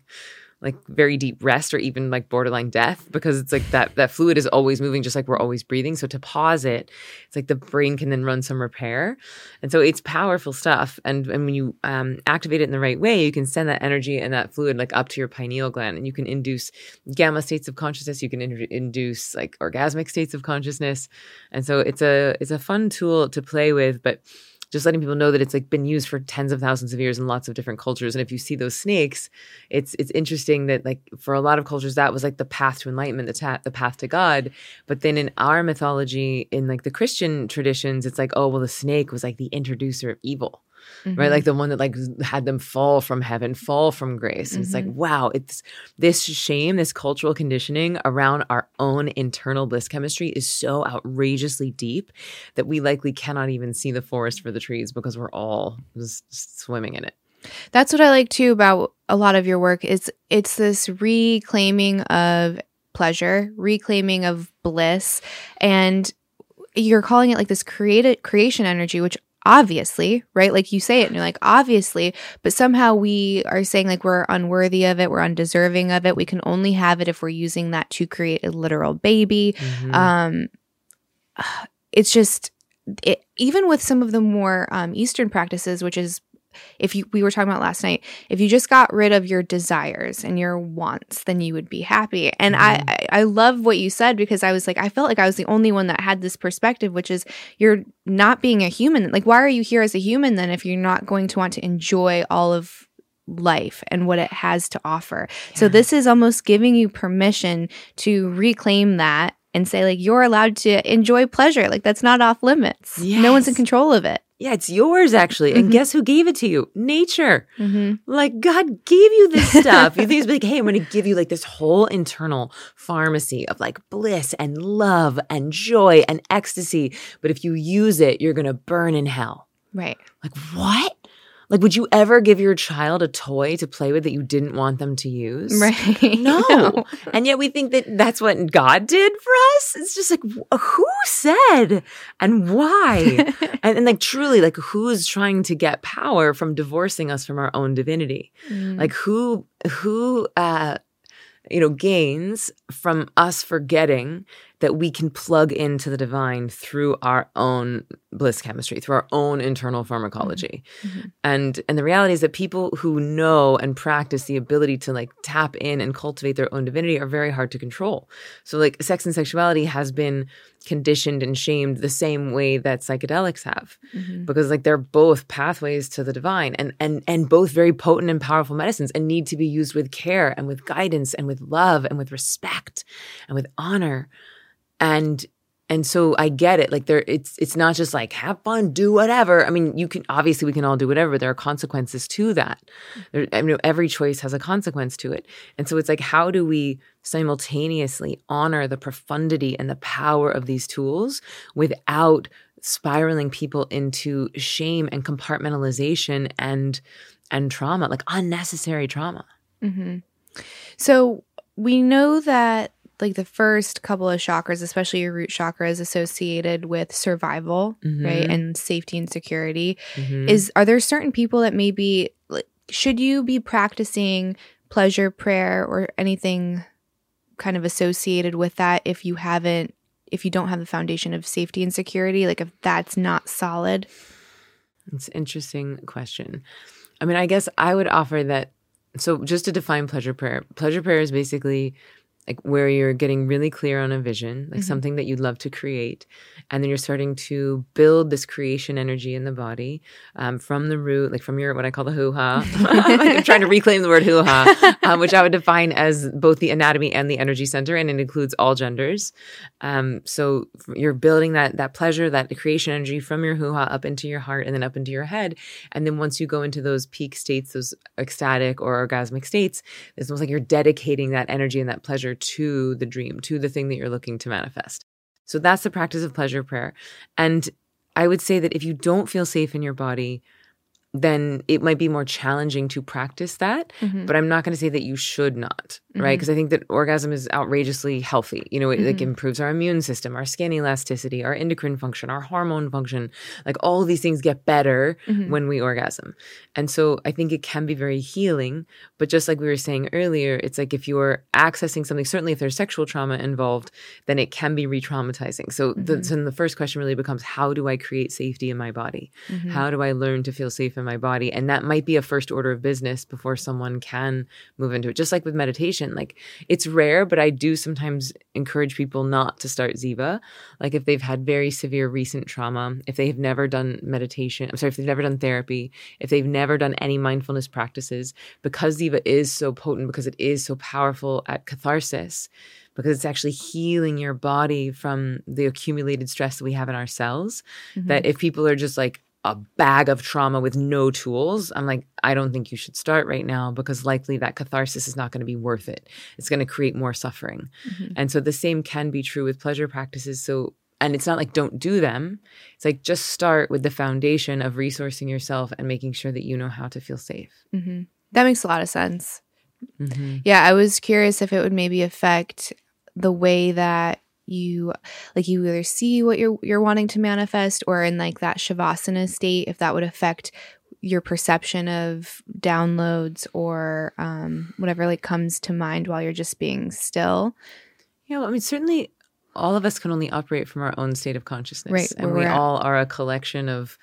like very deep rest or even like borderline death because it's like that that fluid is always moving just like we're always breathing. So to pause it it's like the brain can then run some repair. And so it's powerful stuff. And and when you um, activate it in the right way you can send that energy and that fluid like up to your pineal gland and you can induce gamma states of consciousness. You can in- induce like orgasmic states of consciousness. And so it's a it's a fun tool to play with but just letting people know that it's like been used for tens of thousands of years in lots of different cultures. And if you see those snakes it's it's interesting that like for a lot of cultures that was like the path to enlightenment the, ta- the path to god. But then in our mythology in like the christian traditions it's like oh well the snake was like the introducer of evil Mm-hmm. right? Like the one that like had them fall from heaven fall from grace. And it's like wow it's this shame this cultural conditioning around our own internal bliss chemistry is so outrageously deep that we likely cannot even see the forest for the trees because we're all just swimming in it. That's what I like too about a lot of your work. Is it's this reclaiming of pleasure, reclaiming of bliss, and you're calling it like this created creation energy, which obviously, right? Like you say it and you're like, obviously, but somehow we are saying like we're unworthy of it, we're undeserving of it. We can only have it if we're using that to create a literal baby. Mhm. um it's just it, even with some of the more um, eastern practices which is if you we were talking about last night if you just got rid of your desires and your wants then you would be happy. And I, mm-hmm. I i love what you said because i was like i felt like i was the only one that had this perspective which is you're not being a human. Like why are you here as a human then if you're not going to want to enjoy all of life and what it has to offer? So this is almost giving you permission to reclaim that and say like you're allowed to enjoy pleasure. Like that's not off limits. No one's in control of it yeah it's yours actually and Mhm. guess who gave it to you nature mm-hmm. like God gave you this stuff. you think it's like, hey, I'm going to give you like this whole internal pharmacy of like bliss and love and joy and ecstasy. But if you use it, you're going to burn in hell. right Like, what? Like, would you ever give your child a toy to play with that you didn't want them to use? right No. And yet we think that that's what God did for us. It's just like, who said and why? and, and like, truly, like, who's trying to get power from divorcing us from our own divinity? Mm. Like, who, who, uh, you know, gains from us forgetting that we can plug into the divine through our own bliss chemistry, through our own internal pharmacology. Mhm. And and the reality is that people who know and practice the ability to like tap in and cultivate their own divinity are very hard to control. So like sex and sexuality has been conditioned and shamed the same way that psychedelics have Mhm. because like they're both pathways to the divine and and and both very potent and powerful medicines and need to be used with care and with guidance and with love and with respect and with honor and and so I get it. Like there, it's it's not just like have fun, do whatever. I mean, you can obviously we can all do whatever. But there are consequences to that. There, I mean, every choice has a consequence to it. And so it's like, how do we simultaneously honor the profundity and the power of these tools without spiraling people into shame and compartmentalization and and trauma, like unnecessary trauma. Mhm. So we know that like the first couple of chakras, especially your root chakra, is associated with survival, Mhm. right, and safety and security. Mhm. Is are there certain people that maybe like, should you be practicing pleasure prayer or anything kind of associated with that if you haven't if you don't have the foundation of safety and security like if that's not solid It's an interesting question. I mean, I guess I would offer that. So, just to define pleasure prayer, pleasure prayer is basically like where you're getting really clear on a vision, like Mhm. something that you'd love to create, and then you're starting to build this creation energy in the body um, from the root, like from your what I call the hoo ha. I'm trying to reclaim the word hoo ha, um, which I would define as both the anatomy and the energy center, and it includes all genders. Um, so you're building that that pleasure, that creation energy from your hoo ha up into your heart and then up into your head. And then once you go into those peak states, those ecstatic or orgasmic states, it's almost like you're dedicating that energy and that pleasure to the dream, to the thing that you're looking to manifest. So that's the practice of pleasure prayer. And I would say that if you don't feel safe in your body, then it might be more challenging to practice that. Mhm. But I'm not going to say that you should not, right? Mhm. Because I think that orgasm is outrageously healthy. You know, it like Mhm. improves our immune system, our skin elasticity, our endocrine function, our hormone function. Like all these things get better Mhm. when we orgasm. And so I think it can be very healing. But just like we were saying earlier, it's like if you're accessing something, certainly if there's sexual trauma involved, then it can be re traumatizing. So, the, Mhm. so then the first question really becomes how do I create safety in my body? Mhm. How do I learn to feel safe in my body? And that might be a first order of business before someone can move into it. Just like with meditation, like it's rare, but I do sometimes encourage people not to start Ziva. Like if they've had very severe recent trauma, if they have never done meditation, I'm sorry, if they've never done therapy, if they've never done any mindfulness practices, because Ziva is so potent, because it is so powerful at catharsis, because it's actually healing your body from the accumulated stress that we have in our cells Mhm. that if people are just like a bag of trauma with no tools, I'm like, I don't think you should start right now because likely that catharsis is not going to be worth it. It's going to create more suffering. Mhm. And so the same can be true with pleasure practices. So, and it's not like don't do them. It's like just start with the foundation of resourcing yourself and making sure that you know how to feel safe. Mhm. that makes a lot of sense Mm-hmm. Yeah, I was curious if it would maybe affect the way that you like you either see what you're you're wanting to manifest or in like that shavasana state if that would affect your perception of downloads or um whatever like comes to mind while you're just being still. Yeah, well, I mean, certainly all of us can only operate from our own state of consciousness. Right, And we all are a collection of,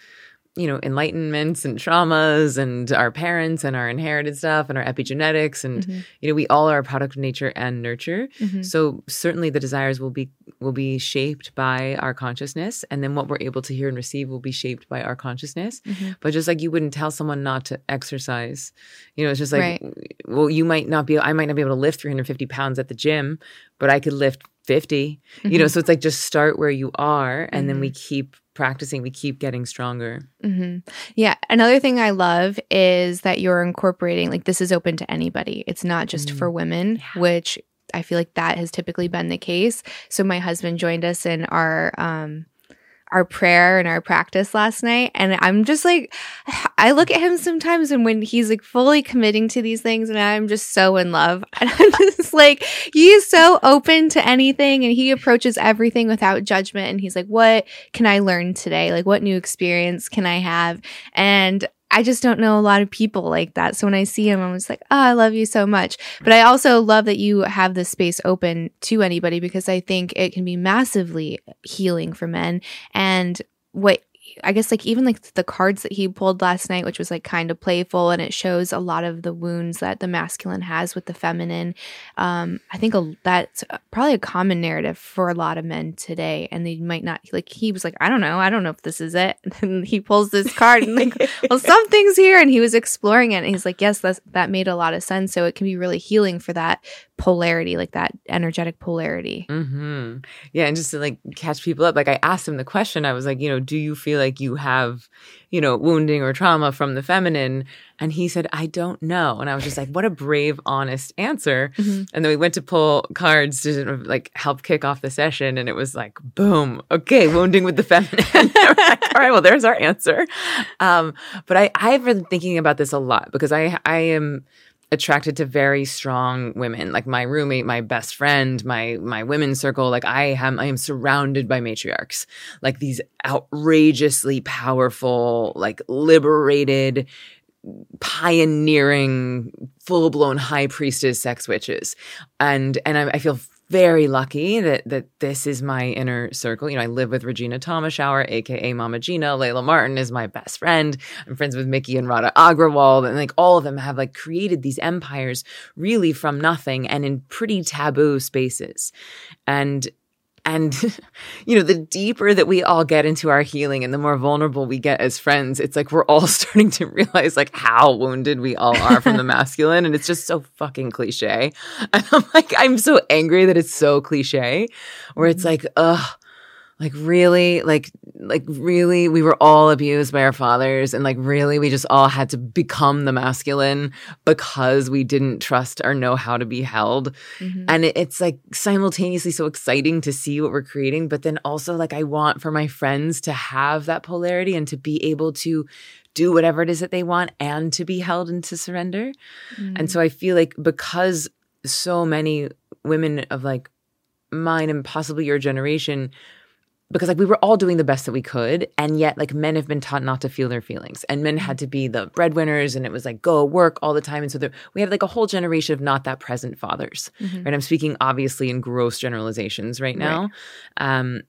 you know, enlightenments and traumas and our parents and our inherited stuff and our epigenetics. And, Mhm, you know, we all are a product of nature and nurture. mhm, So certainly the desires will be will be shaped by our consciousness. And then what we're able to hear and receive will be shaped by our consciousness. mhm. But just like you wouldn't tell someone not to exercise, you know, it's just like, Right. well, you might not be, I might not be able to lift 350 pounds at the gym, but I could lift 50, you know, Mhm. so it's like just start where you are and then we keep practicing, we keep getting stronger. hmm Yeah. Another thing I love is that you're incorporating, like, this is open to anybody. It's not just Mm. for women, Yeah. which I feel like that has typically been the case. So my husband joined us in our, um, our prayer and our practice last night. And I'm just like, I look at him sometimes and when he's like fully committing to these things, and I'm just so in love. And I'm just like, he's so open to anything and he approaches everything without judgment. And he's like, what can I learn today? Like, what new experience can I have? And I just don't know a lot of people like that. So when I see him, I'm just like, oh, I love you so much. But I also love that you have this space open to anybody because I think it can be massively healing for men. And what I guess like even like the cards that he pulled last night, which was like kind of playful and it shows a lot of the wounds that the masculine has with the feminine. Um, I think a, that's probably a common narrative for a lot of men today, and they might not like. He was like, I don't know, I don't know if this is it. And he pulls this card and like, well, something's here, and he was exploring it, and he's like, yes, that's that made a lot of sense. So it can be really healing for that polarity, like that energetic polarity. hmm Yeah, and just to like catch people up, like I asked him the question, I was like, you know, do you feel like you have, you know, wounding or trauma from the feminine? And he said, I don't know. And I was just like, what a brave, honest answer. Mhm. And then we went to pull cards to like help kick off the session, and it was like, boom, okay, wounding with the feminine. Like, All right, well, there's our answer. Um, but I I've been thinking about this a lot because I I am attracted to very strong women. Like my roommate my best friend my my women's circle like i am i am surrounded by matriarchs. Like these outrageously powerful like liberated pioneering full-blown high priestess sex witches. And and I, I feel very lucky that that this is my inner circle. You know, I live with Regena Thomashauer, aka Mama Gena. Layla Martin is my best friend. I'm friends with Miki and Radha Agrawal, and like all of them have like created these empires really from nothing and in pretty taboo spaces. And and, you know, the deeper that we all get into our healing and the more vulnerable we get as friends, it's like we're all starting to realize like how wounded we all are from the masculine. And it's just so fucking cliche. And I'm like, I'm so angry that it's so cliche, where it's mm-hmm. like, ugh, like really like like really we were all abused by our fathers and like really we just all had to become the masculine because we didn't trust or know how to be held mm-hmm. and it, it's like simultaneously so exciting to see what we're creating but then also like i want for my friends to have that polarity and to be able to do whatever it is that they want and to be held and to surrender mm-hmm. and so i feel like because so many women of like mine and possibly your generation because like we were all doing the best that we could and yet like men have been taught not to feel their feelings and men had to be the breadwinners and it was like go work all the time and so there, we had like a whole generation of not that present fathers mm-hmm. right i'm speaking obviously in gross generalizations right now right. um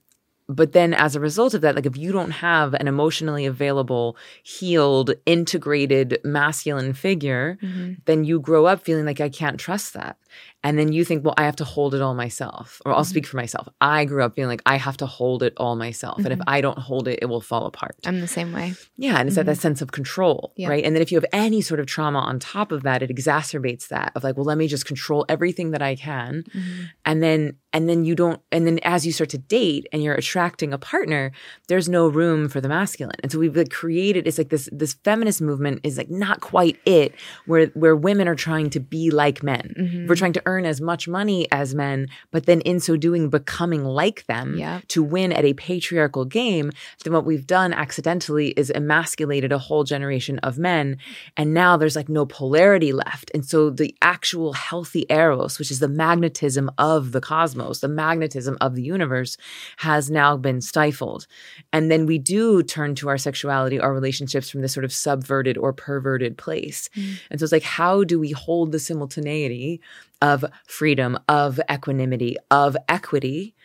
but then as a result of that like if you don't have an emotionally available healed integrated masculine figure mm-hmm. then you grow up feeling like i can't trust that and then you think, well, I have to hold it all myself, or I'll mm-hmm. speak for myself. I grew up being like I have to hold it all myself. Mm-hmm. And if mm-hmm. I don't hold it, it will fall apart. I'm the same way. Yeah. And it's mm-hmm. that, that sense of control, yeah. right? And then if you have any sort of trauma on top of that, it exacerbates that of like, well, let me just control everything that I can. Mm-hmm. And then, and then you don't, and then as you start to date and you're attracting a partner, there's no room for the masculine. And so we've like created, it's like this, this feminist movement is like not quite it where, where women are trying to be like men. Mm-hmm. We're trying to earn earn as much money as men, but then in so doing becoming like them yeah. to win at a patriarchal game, then what we've done accidentally is emasculated a whole generation of men. And now there's like no polarity left. And so the actual healthy eros, which is the magnetism of the cosmos, the magnetism of the universe, has now been stifled. And then we do turn to our sexuality, our relationships from this sort of subverted or perverted place. Mm. And so it's like, how do we hold the simultaneity of freedom, of equanimity, of equity,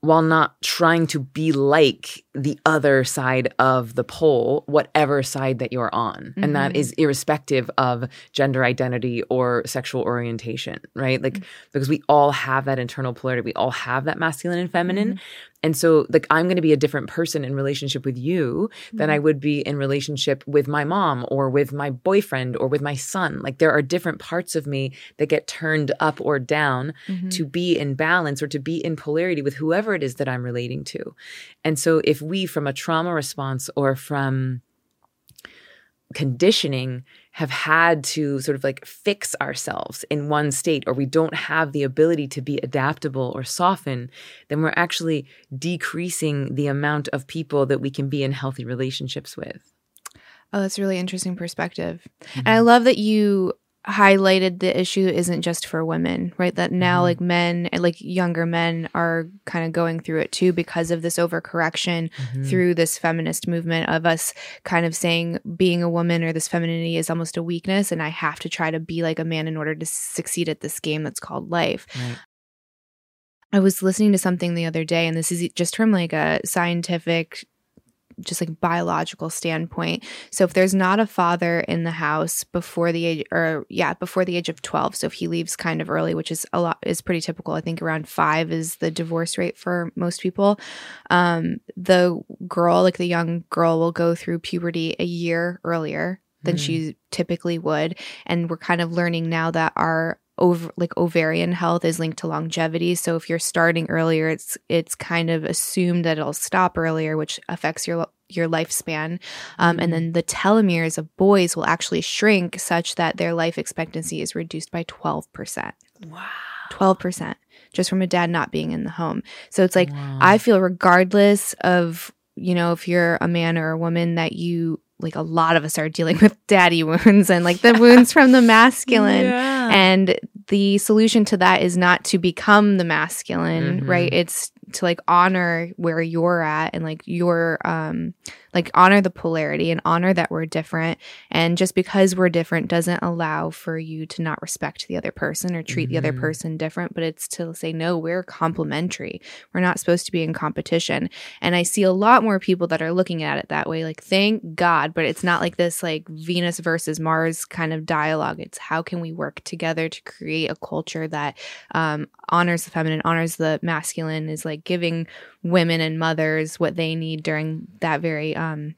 while not trying to be like the other side of the pole, whatever side that you're on. Mm-hmm. And that mm-hmm. irrespective of gender identity or sexual orientation, right? Like, mm-hmm. because we all have that internal polarity, we all have that masculine and feminine. Mm-hmm. And so, like, I'm going to be a different person in relationship with you mm-hmm. than I mm-hmm. would be in relationship with my mom or with my boyfriend or with my son. Like, there are different parts of me that get turned up or down mm-hmm. to be in balance or to be in polarity with whoever it is that I'm relating to. And so, if we, from a trauma response or from conditioning, have had to sort of like fix ourselves in one state or we don't have the ability to be adaptable or soften, then we're actually decreasing the amount of people that we can be in healthy relationships with. Oh, that's a really interesting perspective. Mm-hmm. And I love that you highlighted the issue isn't just for women, right? That now, mm-hmm. like men and like younger men are kind of going through it too because of this overcorrection mm-hmm. through this feminist movement of us kind of saying being a woman or this femininity is almost a weakness. And I have to try to be like a man in order to succeed at this game that's called life. Right. I was listening to something the other day, and this is just from like a scientific just like biological standpoint. So if there's not a father in the house before the age or yeah, before the age of 12, so if he leaves kind of early, which is a lot is pretty typical. I think around 5 is the divorce rate for most people. Um the girl, like the young girl will go through puberty a year earlier than mm. she typically would and we're kind of learning now that our over like ovarian health is linked to longevity so if you're starting earlier it's it's kind of assumed that it'll stop earlier which affects your your lifespan um, and mm-hmm. then the telomeres of boys will actually shrink such that their life expectancy is reduced by 12% wow 12% just from a dad not being in the home so it's like wow. i feel regardless of you know if you're a man or a woman that you like a lot of us are dealing with daddy wounds and like the wounds from the masculine. Yeah. And the solution to that is not to become the masculine, Mhm. right? It's to like honor where you're at and like your um like honor the polarity and honor that we're different. And just because we're different doesn't allow for you to not respect the other person or treat the other Mhm. person different but it's to say no we're complementary. We're not supposed to be in competition. And i see a lot more people that are looking at it that way like thank god but it's not like this like venus versus mars kind of dialogue. It's how can we work together to create a culture that um, honors the feminine honors the masculine is like giving women and mothers what they need during that very um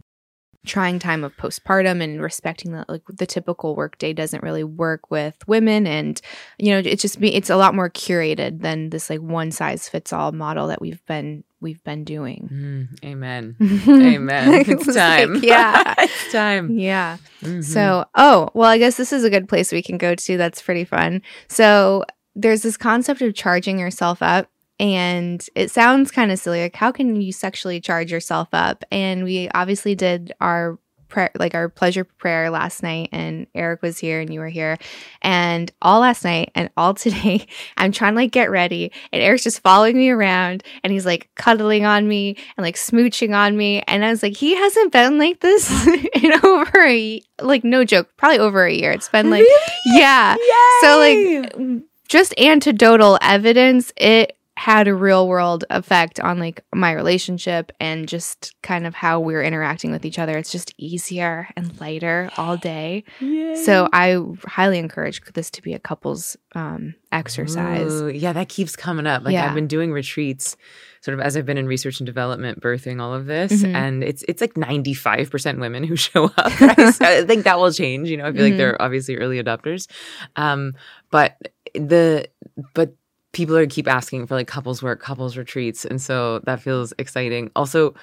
trying time of postpartum and respecting that like the typical workday doesn't really work with women and you know it's just it's a lot more curated than this like one size fits all model that we've been we've been doing Mm, amen. Amen. It's like, time. yeah it's time. yeah Mhm. so, oh, well, I guess this is a good place we can go to. That's pretty fun. So, there's this concept of charging yourself up. And it sounds kind of silly. Like, how can you sexually charge yourself up? And we obviously did our prayer, like our pleasure prayer last night, and Eric was here and you were here. And all last night and all today, I'm trying to like get ready, and Eric's just following me around and he's like cuddling on me and like smooching on me. And I was like, he hasn't been like this in over a like no joke, probably over a year. It's been like yeah. So like just anecdotal evidence, it had a real world effect on like my relationship and just kind of how we are interacting with each other. It's just easier and lighter all day. Yay. So I highly encourage this to be a couple's um, exercise. Ooh, yeah, that keeps coming up. Like Yeah. I've been doing retreats sort of as I've been in research and development birthing all of this Mhm. and it's it's like 95% women who show up. Right? so I think that will change, you know. I feel Mhm. like they're obviously early adopters. Um but the but people are keep asking for like couples work, couples retreats and so that feels exciting. Also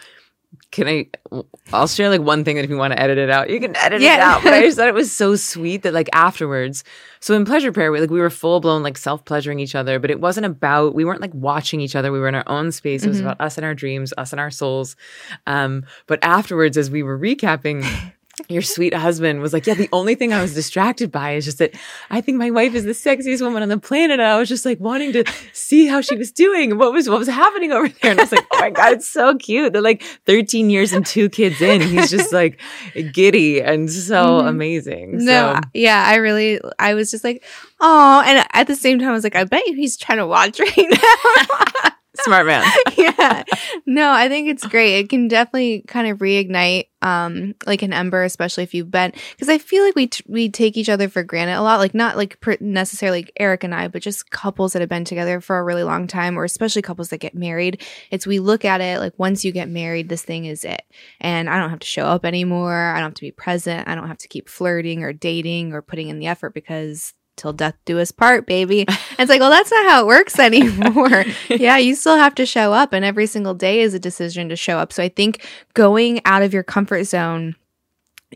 can I? I'll share like one thing that if you want to edit it out, you can edit Yeah. it out. But I just thought it was so sweet that like afterwards, so in pleasure prayer, we like we were full blown like self pleasuring each other, but it wasn't about we weren't like watching each other. We were in our own space. It was Mhm. about us and our dreams, us and our souls. Um, but afterwards, as we were recapping. Your sweet husband was like, Yeah, the only thing I was distracted by is just that I think my wife is the sexiest woman on the planet. And I was just like wanting to see how she was doing what was what was happening over there. And I was like, Oh my God, it's so cute. They're like 13 years and two kids in. He's just like giddy and so Mhm. amazing. No, So yeah, I really, I was just like, oh, and at the same time, I was like, I bet you he's trying to watch right now. Smart man. yeah. No, I think it's great. It can definitely kind of reignite um like an ember especially if you've been because I feel like we t- we take each other for granted a lot like not like necessarily Eric and I but just couples that have been together for a really long time or especially couples that get married. It's we look at it like once you get married this thing is it. And I don't have to show up anymore. I don't have to be present. I don't have to keep flirting or dating or putting in the effort because till death do us part, baby. And it's like, well, that's not how it works anymore. yeah, you still have to show up, and every single day is a decision to show up. So I think going out of your comfort zone,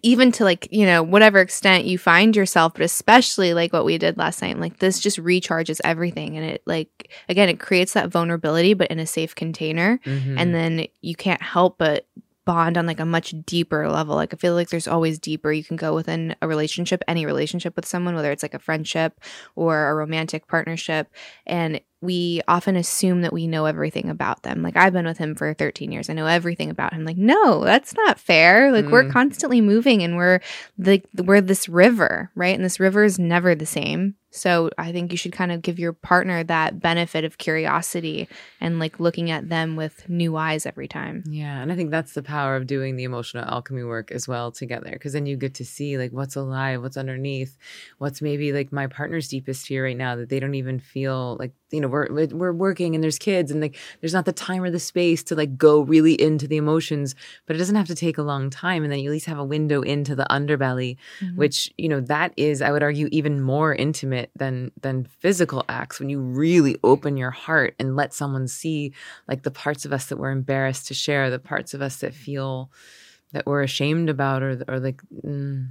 even to like, you know, whatever extent you find yourself, but especially like what we did last night, like this just recharges everything. And it, like, again, it creates that vulnerability, but in a safe container. Mhm. And then you can't help but bond on like a much deeper level. Like I feel like there's always deeper you can go within a relationship, any relationship with someone, whether it's like a friendship or a romantic partnership. And we often assume that we know everything about them. Like I've been with him for 13 years. I know everything about him. Like, no, that's not fair. Like we're Mm. constantly moving and we're like we're this river, right? And this river is never the same. So I think you should kind of give your partner that benefit of curiosity and like looking at them with new eyes every time. Yeah, and I think that's the power of doing the emotional alchemy work as well together because then you get to see like what's alive, what's underneath, what's maybe like my partner's deepest fear right now that they don't even feel like you know we're we're working and there's kids and like there's not the time or the space to like go really into the emotions, but it doesn't have to take a long time and then you at least have a window into the underbelly, which you know that is I would argue even more intimate than than physical acts when you really open your heart and let someone see like the parts of us that we're embarrassed to share, the parts of us that feel that we're ashamed about, or or like. Mm,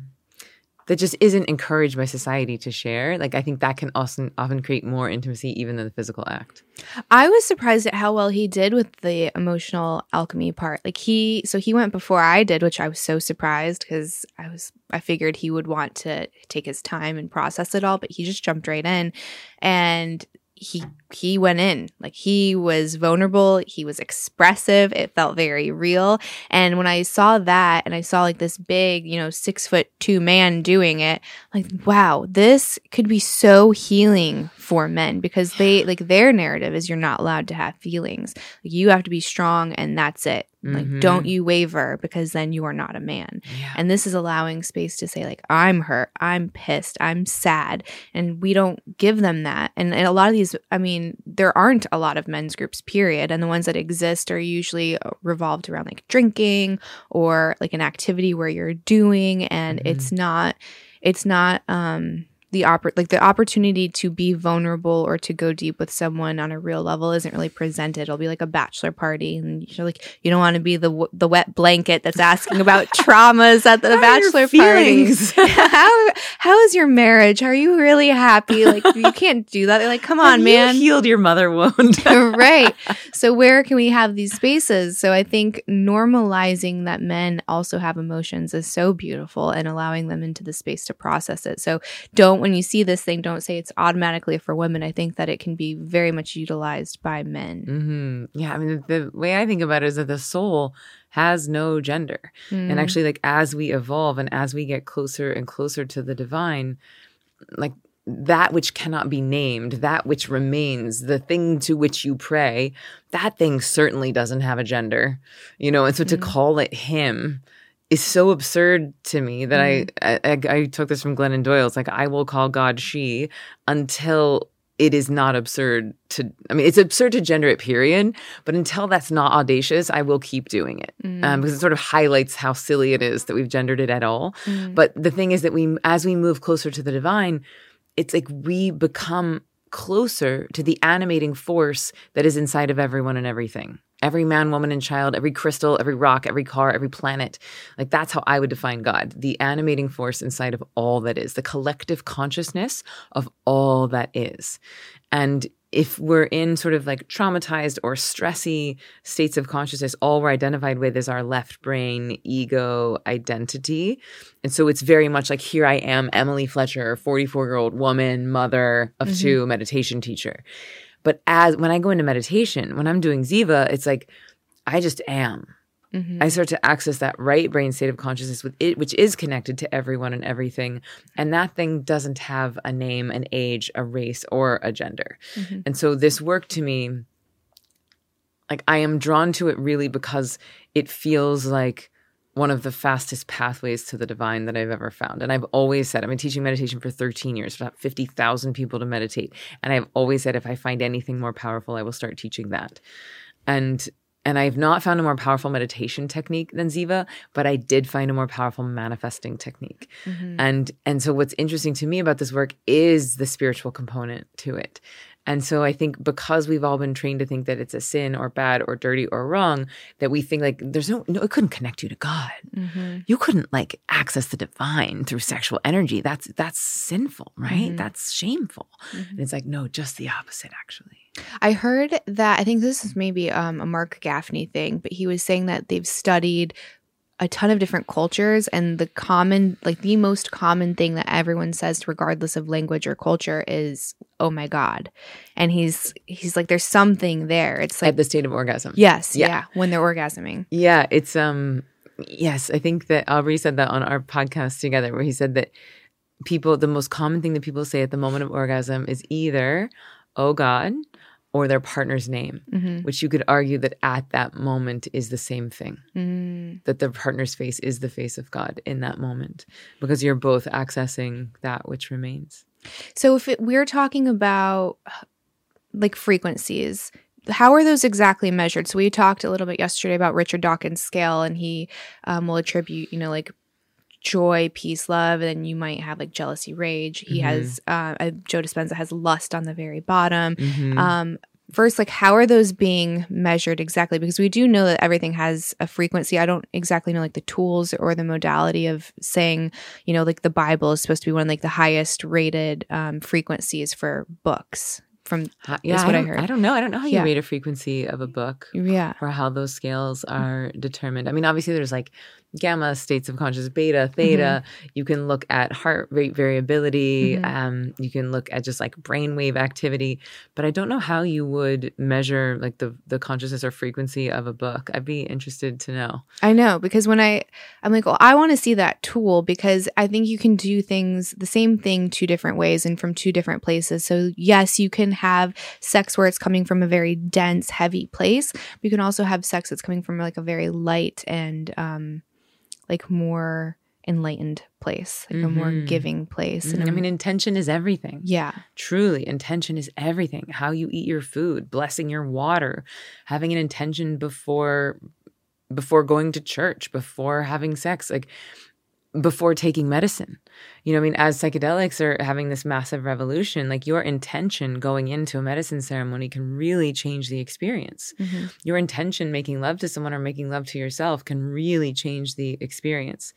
that just isn't encouraged by society to share. Like I think that can also often create more intimacy even than the physical act. I was surprised at how well he did with the emotional alchemy part. Like he so he went before I did, which I was so surprised cuz I was I figured he would want to take his time and process it all, but he just jumped right in and he he went in. Like he was vulnerable. He was expressive. It felt very real. And when i saw that and i saw like this big you know six foot two man doing it like wow this could be so healing for men because they like their narrative is you're not allowed to have feelings. Like you have to be strong and that's it. Like Mhm. don't you waver because then you are not a man. Yeah. and this is allowing space to say like i'm hurt. I'm pissed. I'm sad. And we don't give them that. And, and a lot of these i mean there aren't a lot of men's groups period and the ones that exist are usually uh, revolved around like drinking or like an activity where you're doing and Mhm. it's not it's not um the oppor- like the opportunity to be vulnerable or to go deep with someone on a real level isn't really presented. It'll be like a bachelor party, and you're like you don't want to be the w- the wet blanket that's asking about traumas at the How bachelor party. how how is your marriage? Are you really happy? Like you can't do that. They're like, come on, Have man. You healed your mother wound. right. So where can we have these spaces? So I think normalizing that men also have emotions is so beautiful and allowing them into the space to process it. So don't when you see this thing, don't say it's automatically for women. I think that it can be very much utilized by men. hmm Yeah, I mean, the, the way I think about it is that the soul has no gender. Mm. And actually, like, as we evolve and as we get closer and closer to the divine, like, that which cannot be named, that which remains, the thing to which you pray, that thing certainly doesn't have a gender, you know? And so to Mm. call it him is so absurd to me that I, I, I I took this from Glennon Doyle. It's like, I will call God she until it is not absurd to, I mean, it's absurd to gender it, period. But until that's not audacious, I will keep doing it Mm. um, because it sort of highlights how silly it is that we've gendered it at all. Mm. But the thing is that we, as we move closer to the divine, it's like we become closer to the animating force that is inside of everyone and everything. Every man, woman, and child, every crystal, every rock, every car, every planet. Like that's how I would define God the animating force inside of all that is, the collective consciousness of all that is. And if we're in sort of like traumatized or stressy states of consciousness, all we're identified with is our left brain, ego, identity. And so it's very much like here I am, Emily Fletcher, 44 year old woman, mother of Mhm. two, meditation teacher. But as when I go into meditation, when I'm doing Ziva, it's like I just am. Mhm. I start to access that right brain state of consciousness with it, which is connected to everyone and everything. And that thing doesn't have a name, an age, a race, or a gender. Mhm. And so this work to me, like I am drawn to it really because it feels like one of the fastest pathways to the divine that I've ever found. And I've always said, I've been teaching meditation for 13 years, about 50,000 people to meditate. And I've always said, if I find anything more powerful, I will start teaching that. And and I've not found a more powerful meditation technique than Ziva, but I did find a more powerful manifesting technique. Mhm. And and so what's interesting to me about this work is the spiritual component to it. And so I think because we've all been trained to think that it's a sin or bad or dirty or wrong, that we think like there's no no it couldn't connect you to God. Mhm. You couldn't like access the divine through sexual energy. That's that's sinful, right? Mhm. That's shameful. Mhm. And it's like no, just the opposite actually. I heard that I think this is maybe um, a Marc Gafni thing, but he was saying that they've studied a ton of different cultures, and the common, like the most common thing that everyone says, regardless of language or culture, is "Oh my God," and he's he's like, "There's something there." It's like, At the state of orgasm. yes, Yeah. yeah. when they're orgasming. Yeah, it's um yes, I think that Aubrey said that on our podcast together where he said that people the most common thing that people say at the moment of orgasm is either oh god or their partner's name, hmm which you could argue that at that moment is the same thing. mm That the partner's face is the face of God in that moment because you're both accessing that which remains. So if it, we're talking about like frequencies, how are those exactly measured? So we talked a little bit yesterday about Richard Dawkins' scale, and he um, will attribute, you know, like joy, peace, love, and then you might have like jealousy, rage. He Mhm. has uh, uh, Joe Dispenza has lust on the very bottom. Mhm. Um, first like how are those being measured exactly because we do know that everything has a frequency i don't exactly know like the tools or the modality of saying you know like the bible is supposed to be one of like the highest rated um, frequencies for books from Uh, yeah, I what I don't, heard. I don't know. I don't know how you rate a frequency of a book yeah or how those scales are determined. I mean, obviously, there's like gamma states of conscious, beta, theta. You can look at heart rate variability. Mhm. Um, you can look at just like brainwave activity. But I don't know how you would measure like the the consciousness or frequency of a book. I'd be interested to know. I know because when I I'm like, well, I want to see that tool because I think you can do things the same thing two different ways and from two different places. So yes, you can have sex where it's coming from a very dense, heavy place. But you can also have sex that's coming from like a very light and um like more enlightened place, like a more Mhm. giving place. And I a- mean, intention is everything. yeah. Truly, intention is everything. How you eat your food, blessing your water, having an intention before before going to church, before having sex, like before taking medicine. You know, I mean, as psychedelics are having this massive revolution, like your intention going into a medicine ceremony can really change the experience. Mhm. Your intention making love to someone or making love to yourself can really change the experience.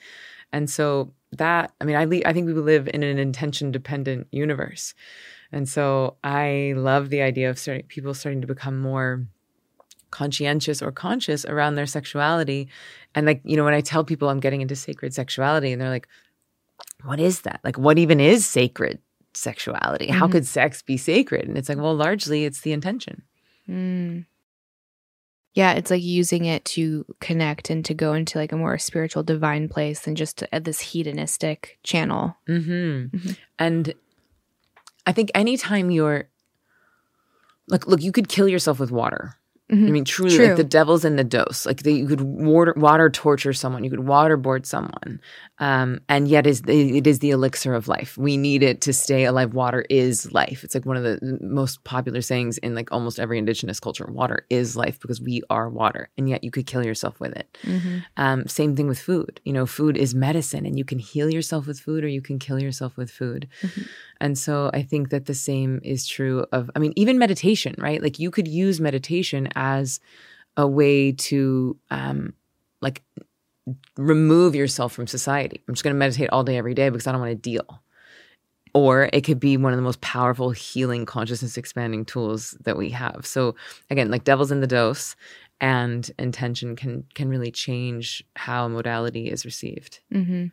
And so that, I mean, I, le- I think we live in an intention dependent universe. And so I love the idea of starting, people starting to become more conscientious or conscious around their sexuality. And like, you know, when I tell people I'm getting into sacred sexuality and they're like, what is that? Like, what even is sacred sexuality? How Mhm. could sex be sacred? And it's like, well, largely it's the intention. Mm. Yeah, it's like using it to connect and to go into like a more spiritual, divine place than just at this hedonistic channel. hmm Mhm. And I think anytime you're like, look, you could kill yourself with water. I Mhm. mean, truly, True. like the devil's in the dose. Like the, you could water, water torture someone, you could waterboard someone, um, and yet is the, it is the elixir of life. We need it to stay alive. Water is life. It's like one of the most popular sayings in like almost every indigenous culture. Water is life because we are water, and yet you could kill yourself with it. Mhm. Um, same thing with food. You know, food is medicine, and you can heal yourself with food, or you can kill yourself with food. Mhm. And so I think that the same is true of, I mean, even meditation, right? Like you could use meditation as a way to, um, like, remove yourself from society. I'm just going to meditate all day, every day because I don't want to deal. Or it could be one of the most powerful healing consciousness expanding tools that we have. So again, like devil's in the dose and intention can can really change how modality is received. hmm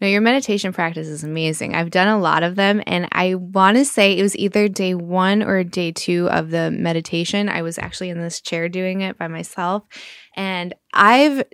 No, your meditation practice is amazing. I've done a lot of them, and I want to say it was either day one or day two of the meditation. I was actually in this chair doing it by myself, and I've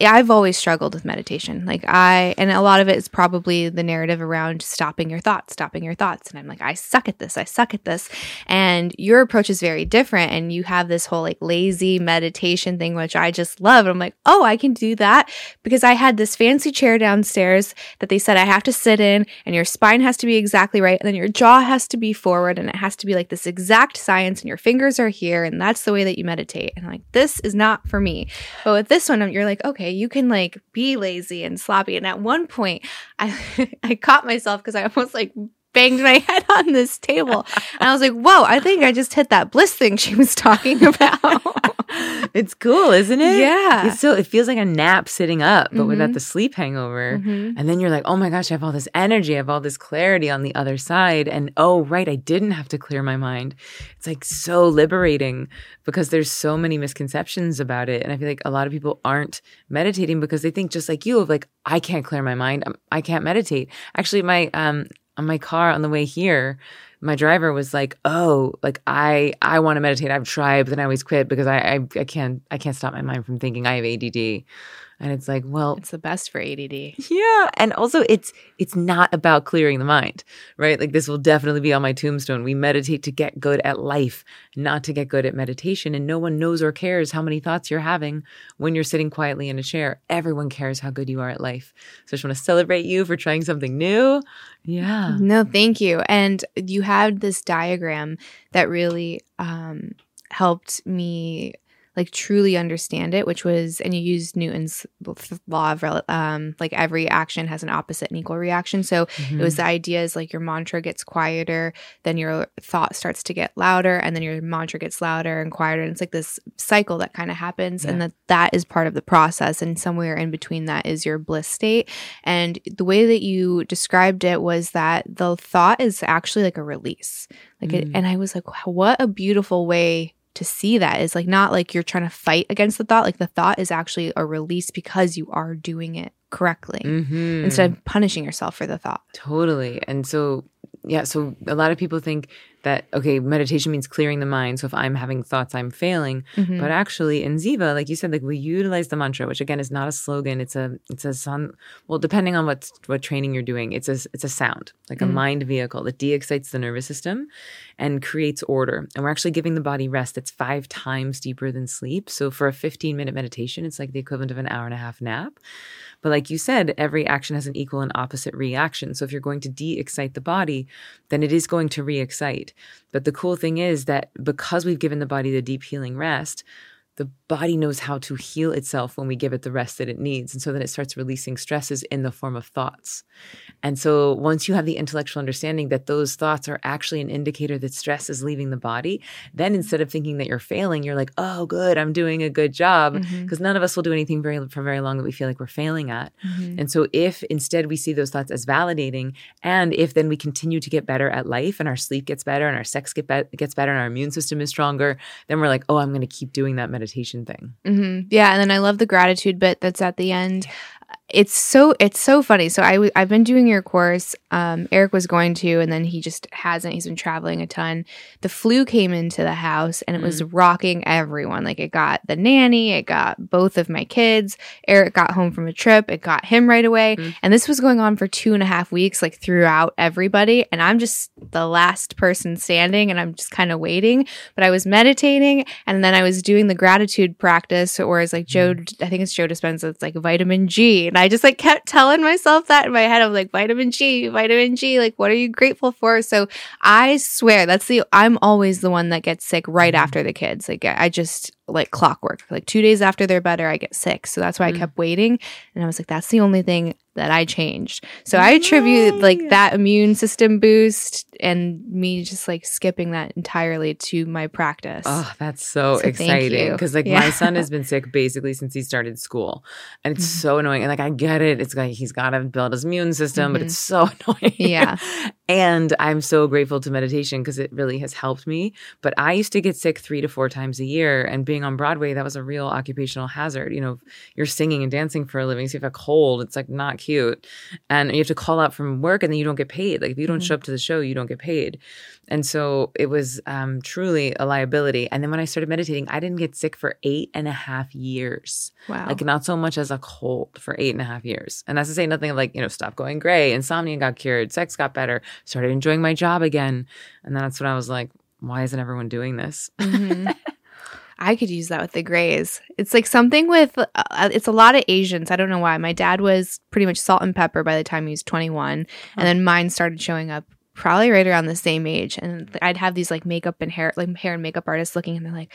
I've always struggled with meditation. Like I and a lot of it is probably the narrative around stopping your thoughts, stopping your thoughts. And I'm like, I suck at this. I suck at this. And your approach is very different and you have this whole like lazy meditation thing which I just love. And I'm like, "Oh, I can do that." Because I had this fancy chair downstairs that they said I have to sit in and your spine has to be exactly right and then your jaw has to be forward and it has to be like this exact science and your fingers are here and that's the way that you meditate. And I'm like, "This is not for me." But with this one, you're like, okay, you can like be lazy and sloppy. And at one point, I I caught myself because I almost like banged my head on this table, and I was like, whoa, I think I just hit that bliss thing she was talking about. It's cool, isn't it? Yeah. It's so it feels like a nap sitting up, but without Mhm. the sleep hangover. Mhm. And then you're like, oh my gosh, I have all this energy, I have all this clarity on the other side. And oh, right, I didn't have to clear my mind. It's like so liberating because there's so many misconceptions about it. And I feel like a lot of people aren't meditating because they think just like you of like, I can't clear my mind. I'm- I can't meditate. Actually, my um on my car on the way here, my driver was like, "Oh, like I I want to meditate. I've tried, but then I always quit because I, I I can't I can't stop my mind from thinking I have ADD." And it's like, well, It's the best for ADD. yeah, and also it's it's not about clearing the mind, right? Like this will definitely be on my tombstone. We meditate to get good at life, not to get good at meditation, and no one knows or cares how many thoughts you're having when you're sitting quietly in a chair. Everyone cares how good you are at life. So I just want to celebrate you for trying something new. Yeah. No, thank you. And you had this diagram that really um, helped me like truly understand it, which was, and you used Newton's law of um, like every action has an opposite and equal reaction. So mm-hmm. it was the idea is like your mantra gets quieter, then your thought starts to get louder, and then your mantra gets louder and quieter. And it's like this cycle that kind of happens, yeah. and that that is part of the process. And somewhere in between that is your bliss state. And the way that you described it was that the thought is actually like a release. Like mm. it, and I was like, wow, what a beautiful way to see that is like not like you're trying to fight against the thought like the thought is actually a release because you are doing it correctly mm-hmm. instead of punishing yourself for the thought totally and so yeah so a lot of people think that okay meditation means clearing the mind so if i'm having thoughts i'm failing mm-hmm. but actually in ziva like you said like we utilize the mantra which again is not a slogan it's a it's a son well depending on what what training you're doing it's a it's a sound like mm-hmm. a mind vehicle that de-excites the nervous system and creates order and we're actually giving the body rest that's five times deeper than sleep so for a 15 minute meditation it's like the equivalent of an hour and a half nap but like you said, every action has an equal and opposite reaction. So if you're going to de excite the body, then it is going to re excite. But the cool thing is that because we've given the body the deep healing rest, the body knows how to heal itself when we give it the rest that it needs. And so then it starts releasing stresses in the form of thoughts. And so once you have the intellectual understanding that those thoughts are actually an indicator that stress is leaving the body, then instead of thinking that you're failing, you're like, oh, good, I'm doing a good job. Because mm-hmm. none of us will do anything very for very long that we feel like we're failing at. Mm-hmm. And so if instead we see those thoughts as validating, and if then we continue to get better at life and our sleep gets better and our sex get be- gets better and our immune system is stronger, then we're like, oh, I'm going to keep doing that meditation thing. Mm-hmm. Yeah. And then I love the gratitude bit that's at the end it's so it's so funny. So I w- I've been doing your course. Um, Eric was going to, and then he just hasn't. He's been traveling a ton. The flu came into the house, and it mm. was rocking everyone. Like it got the nanny, it got both of my kids. Eric got home from a trip, it got him right away, mm. and this was going on for two and a half weeks, like throughout everybody. And I'm just the last person standing, and I'm just kind of waiting. But I was meditating, and then I was doing the gratitude practice, or as like Joe, mm. I think it's Joe Dispenza. It's like vitamin G and I just like kept telling myself that in my head. I'm like, vitamin G, vitamin G, like, what are you grateful for? So I swear that's the, I'm always the one that gets sick right mm-hmm. after the kids. Like, I just, like clockwork. Like two days after they're better, I get sick. So that's why mm. I kept waiting. And I was like, that's the only thing that I changed. So Yay. I attribute like that immune system boost and me just like skipping that entirely to my practice. Oh, that's so, so exciting. Because like yeah. my son has been sick basically since he started school. And it's mm-hmm. so annoying. And like I get it. It's like he's gotta build his immune system, mm-hmm. but it's so annoying. Yeah. And I'm so grateful to meditation because it really has helped me. But I used to get sick three to four times a year and being on Broadway, that was a real occupational hazard. You know, you're singing and dancing for a living, so you have a cold, it's like not cute. And you have to call out from work and then you don't get paid. Like if you don't mm-hmm. show up to the show, you don't get paid. And so it was um, truly a liability. And then when I started meditating, I didn't get sick for eight and a half years. Wow. Like not so much as a cold for eight and a half years. And that's to say nothing of like, you know, stop going gray, insomnia got cured, sex got better, started enjoying my job again. And that's when I was like, why isn't everyone doing this? Mm-hmm. I could use that with the grays. It's like something with uh, uh, it's a lot of Asians. I don't know why. My dad was pretty much salt and pepper by the time he was 21, huh. and then mine started showing up probably right around the same age. And I'd have these like makeup and hair like hair and makeup artists looking and they're like,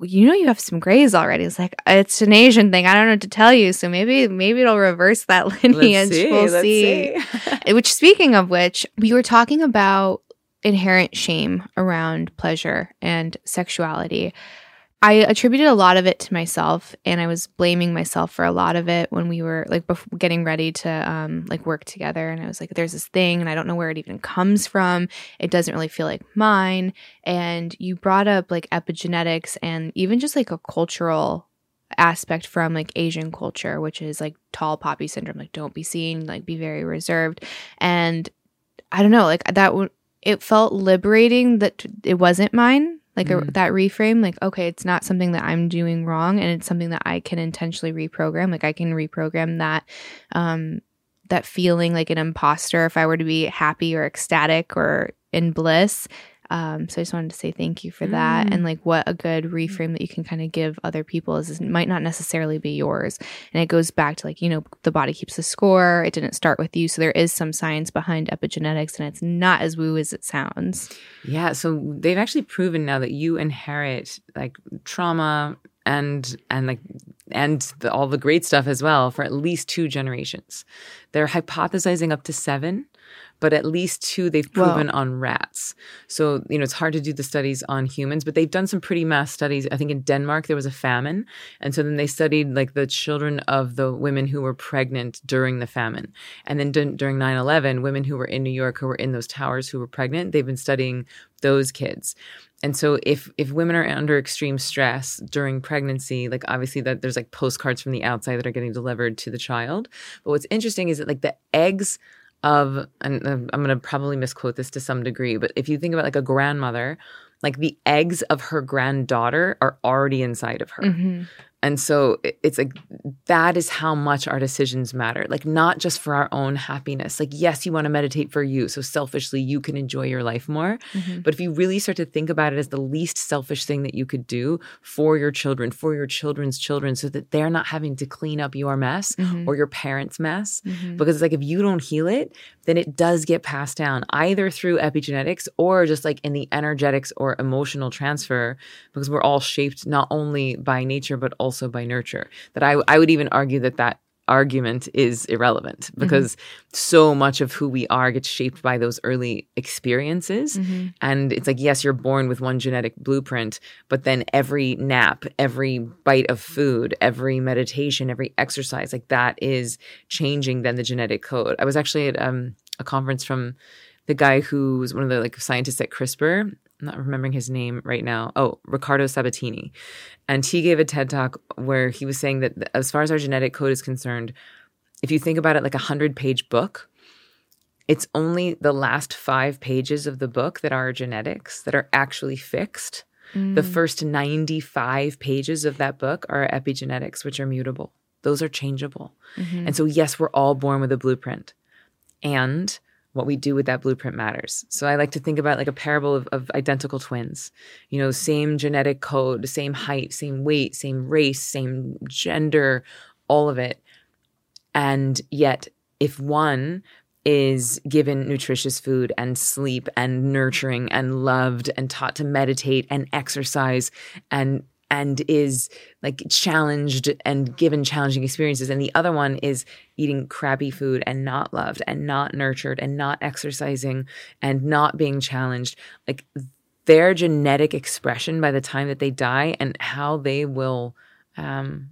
"You know you have some grays already." It's like it's an Asian thing. I don't know what to tell you. So maybe maybe it'll reverse that lineage. Let's see, we'll see. see. which speaking of which, we were talking about inherent shame around pleasure and sexuality. I attributed a lot of it to myself and I was blaming myself for a lot of it when we were like bef- getting ready to um like work together and I was like there's this thing and I don't know where it even comes from. It doesn't really feel like mine and you brought up like epigenetics and even just like a cultural aspect from like Asian culture which is like tall poppy syndrome like don't be seen like be very reserved and I don't know like that w- it felt liberating that it wasn't mine like mm. a, that reframe like okay it's not something that i'm doing wrong and it's something that i can intentionally reprogram like i can reprogram that um that feeling like an imposter if i were to be happy or ecstatic or in bliss um, so I just wanted to say thank you for that. Mm. And like what a good reframe that you can kind of give other people is it might not necessarily be yours. And it goes back to like, you know, the body keeps the score. It didn't start with you. So there is some science behind epigenetics and it's not as woo as it sounds. Yeah. So they've actually proven now that you inherit like trauma, and and like and the, all the great stuff as well for at least two generations. They're hypothesizing up to seven, but at least two they've proven on rats. So, you know, it's hard to do the studies on humans, but they've done some pretty mass studies. I think in Denmark there was a famine. And so then they studied like the children of the women who were pregnant during the famine. And then d- during 9 11, women who were in New York who were in those towers who were pregnant, they've been studying those kids. And so if if women are under extreme stress during pregnancy, like obviously that there's like postcards from the outside that are getting delivered to the child. But what's interesting is that like the eggs of and I'm going to probably misquote this to some degree, but if you think about like a grandmother, like the eggs of her granddaughter are already inside of her. Mm-hmm. And so it's like that is how much our decisions matter. Like not just for our own happiness. Like yes, you want to meditate for you, so selfishly you can enjoy your life more. Mm-hmm. But if you really start to think about it as the least selfish thing that you could do for your children, for your children's children so that they're not having to clean up your mess mm-hmm. or your parents' mess mm-hmm. because it's like if you don't heal it, then it does get passed down either through epigenetics or just like in the energetics or emotional transfer because we're all shaped not only by nature but also also by nurture. That I I would even argue that that argument is irrelevant mm-hmm. because mm-hmm. so much of who we are gets shaped by those early experiences. Mm-hmm. And it's like, yes, you're born with one genetic blueprint, but then every nap, every bite of food, every meditation, every exercise, like that is changing then the genetic code. I was actually at um, a conference from the guy who's one of the like scientists at CRISPR I'm not remembering his name right now. Oh, Riccardo Sabatini. And he gave a TED talk where he was saying that as far as our genetic code is concerned, if you think about it like a 100 page book, it's only the last five pages of the book that are genetics that are actually fixed. Mm. The first 95 pages of that book are epigenetics, which are mutable. Those are changeable. Mm-hmm. And so, yes, we're all born with a blueprint. And what we do with that blueprint matters. So I like to think about like a parable of, of, identical twins, you know, same genetic code, same height, same weight, same race, same gender, all of it. And yet, if one is given nutritious food and sleep and nurturing and loved and taught to meditate and exercise and and is like challenged and given challenging experiences. And the other one is eating crappy food and not loved and not nurtured and not exercising and not being challenged. Like their genetic expression by the time that they die and how they will um,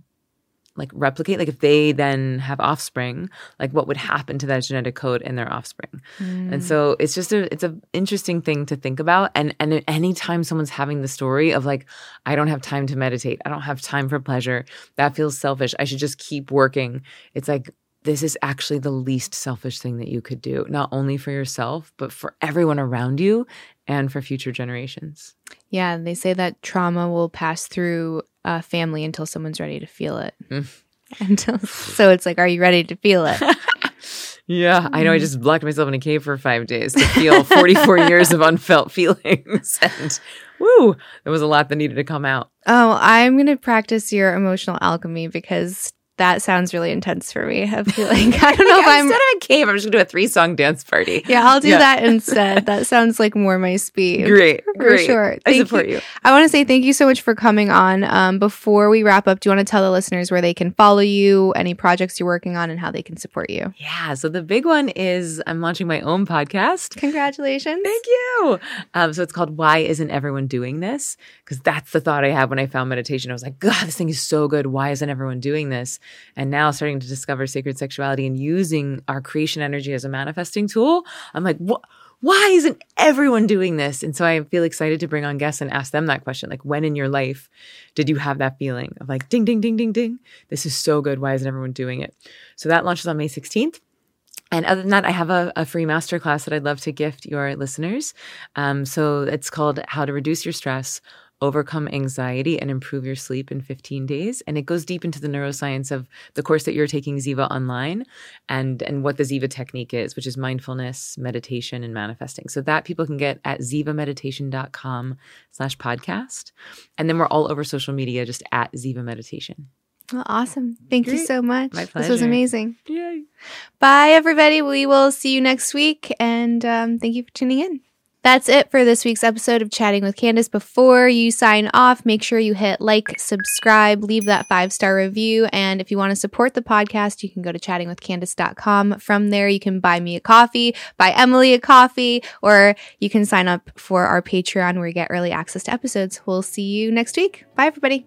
like replicate like if they then have offspring like what would happen to that genetic code in their offspring mm. and so it's just a it's an interesting thing to think about and and anytime someone's having the story of like i don't have time to meditate i don't have time for pleasure that feels selfish i should just keep working it's like this is actually the least selfish thing that you could do, not only for yourself, but for everyone around you and for future generations. Yeah, they say that trauma will pass through a family until someone's ready to feel it. Mm. Until, so it's like, are you ready to feel it? yeah, I know. I just locked myself in a cave for five days to feel 44 years of unfelt feelings. And woo, there was a lot that needed to come out. Oh, I'm going to practice your emotional alchemy because that sounds really intense for me. I feel like I don't know if I'm instead of a cave, I'm just gonna do a three song dance party. Yeah, I'll do yeah. that instead. That sounds like more my speed. Great, for great. sure. Thank I support you. you. I want to say thank you so much for coming on. Um, before we wrap up, do you want to tell the listeners where they can follow you, any projects you're working on, and how they can support you? Yeah. So the big one is I'm launching my own podcast. Congratulations! Thank you. Um, so it's called Why Isn't Everyone Doing This? Because that's the thought I had when I found meditation. I was like, God, this thing is so good. Why isn't everyone doing this? And now starting to discover sacred sexuality and using our creation energy as a manifesting tool, I'm like, what? Why isn't everyone doing this? And so I feel excited to bring on guests and ask them that question. Like, when in your life did you have that feeling of like, ding, ding, ding, ding, ding? This is so good. Why isn't everyone doing it? So that launches on May 16th. And other than that, I have a, a, free masterclass that I'd love to gift your listeners. Um, so it's called How to Reduce Your Stress overcome anxiety and improve your sleep in 15 days. And it goes deep into the neuroscience of the course that you're taking Ziva online and, and what the Ziva technique is, which is mindfulness, meditation, and manifesting. So that people can get at zivameditation.com slash podcast. And then we're all over social media, just at Ziva Meditation. Well, awesome. Thank Great. you so much. My pleasure. This was amazing. Yay. Bye, everybody. We will see you next week. And um, thank you for tuning in. That's it for this week's episode of Chatting with Candace. Before you sign off, make sure you hit like, subscribe, leave that five star review. And if you want to support the podcast, you can go to chattingwithcandace.com. From there, you can buy me a coffee, buy Emily a coffee, or you can sign up for our Patreon where you get early access to episodes. We'll see you next week. Bye, everybody.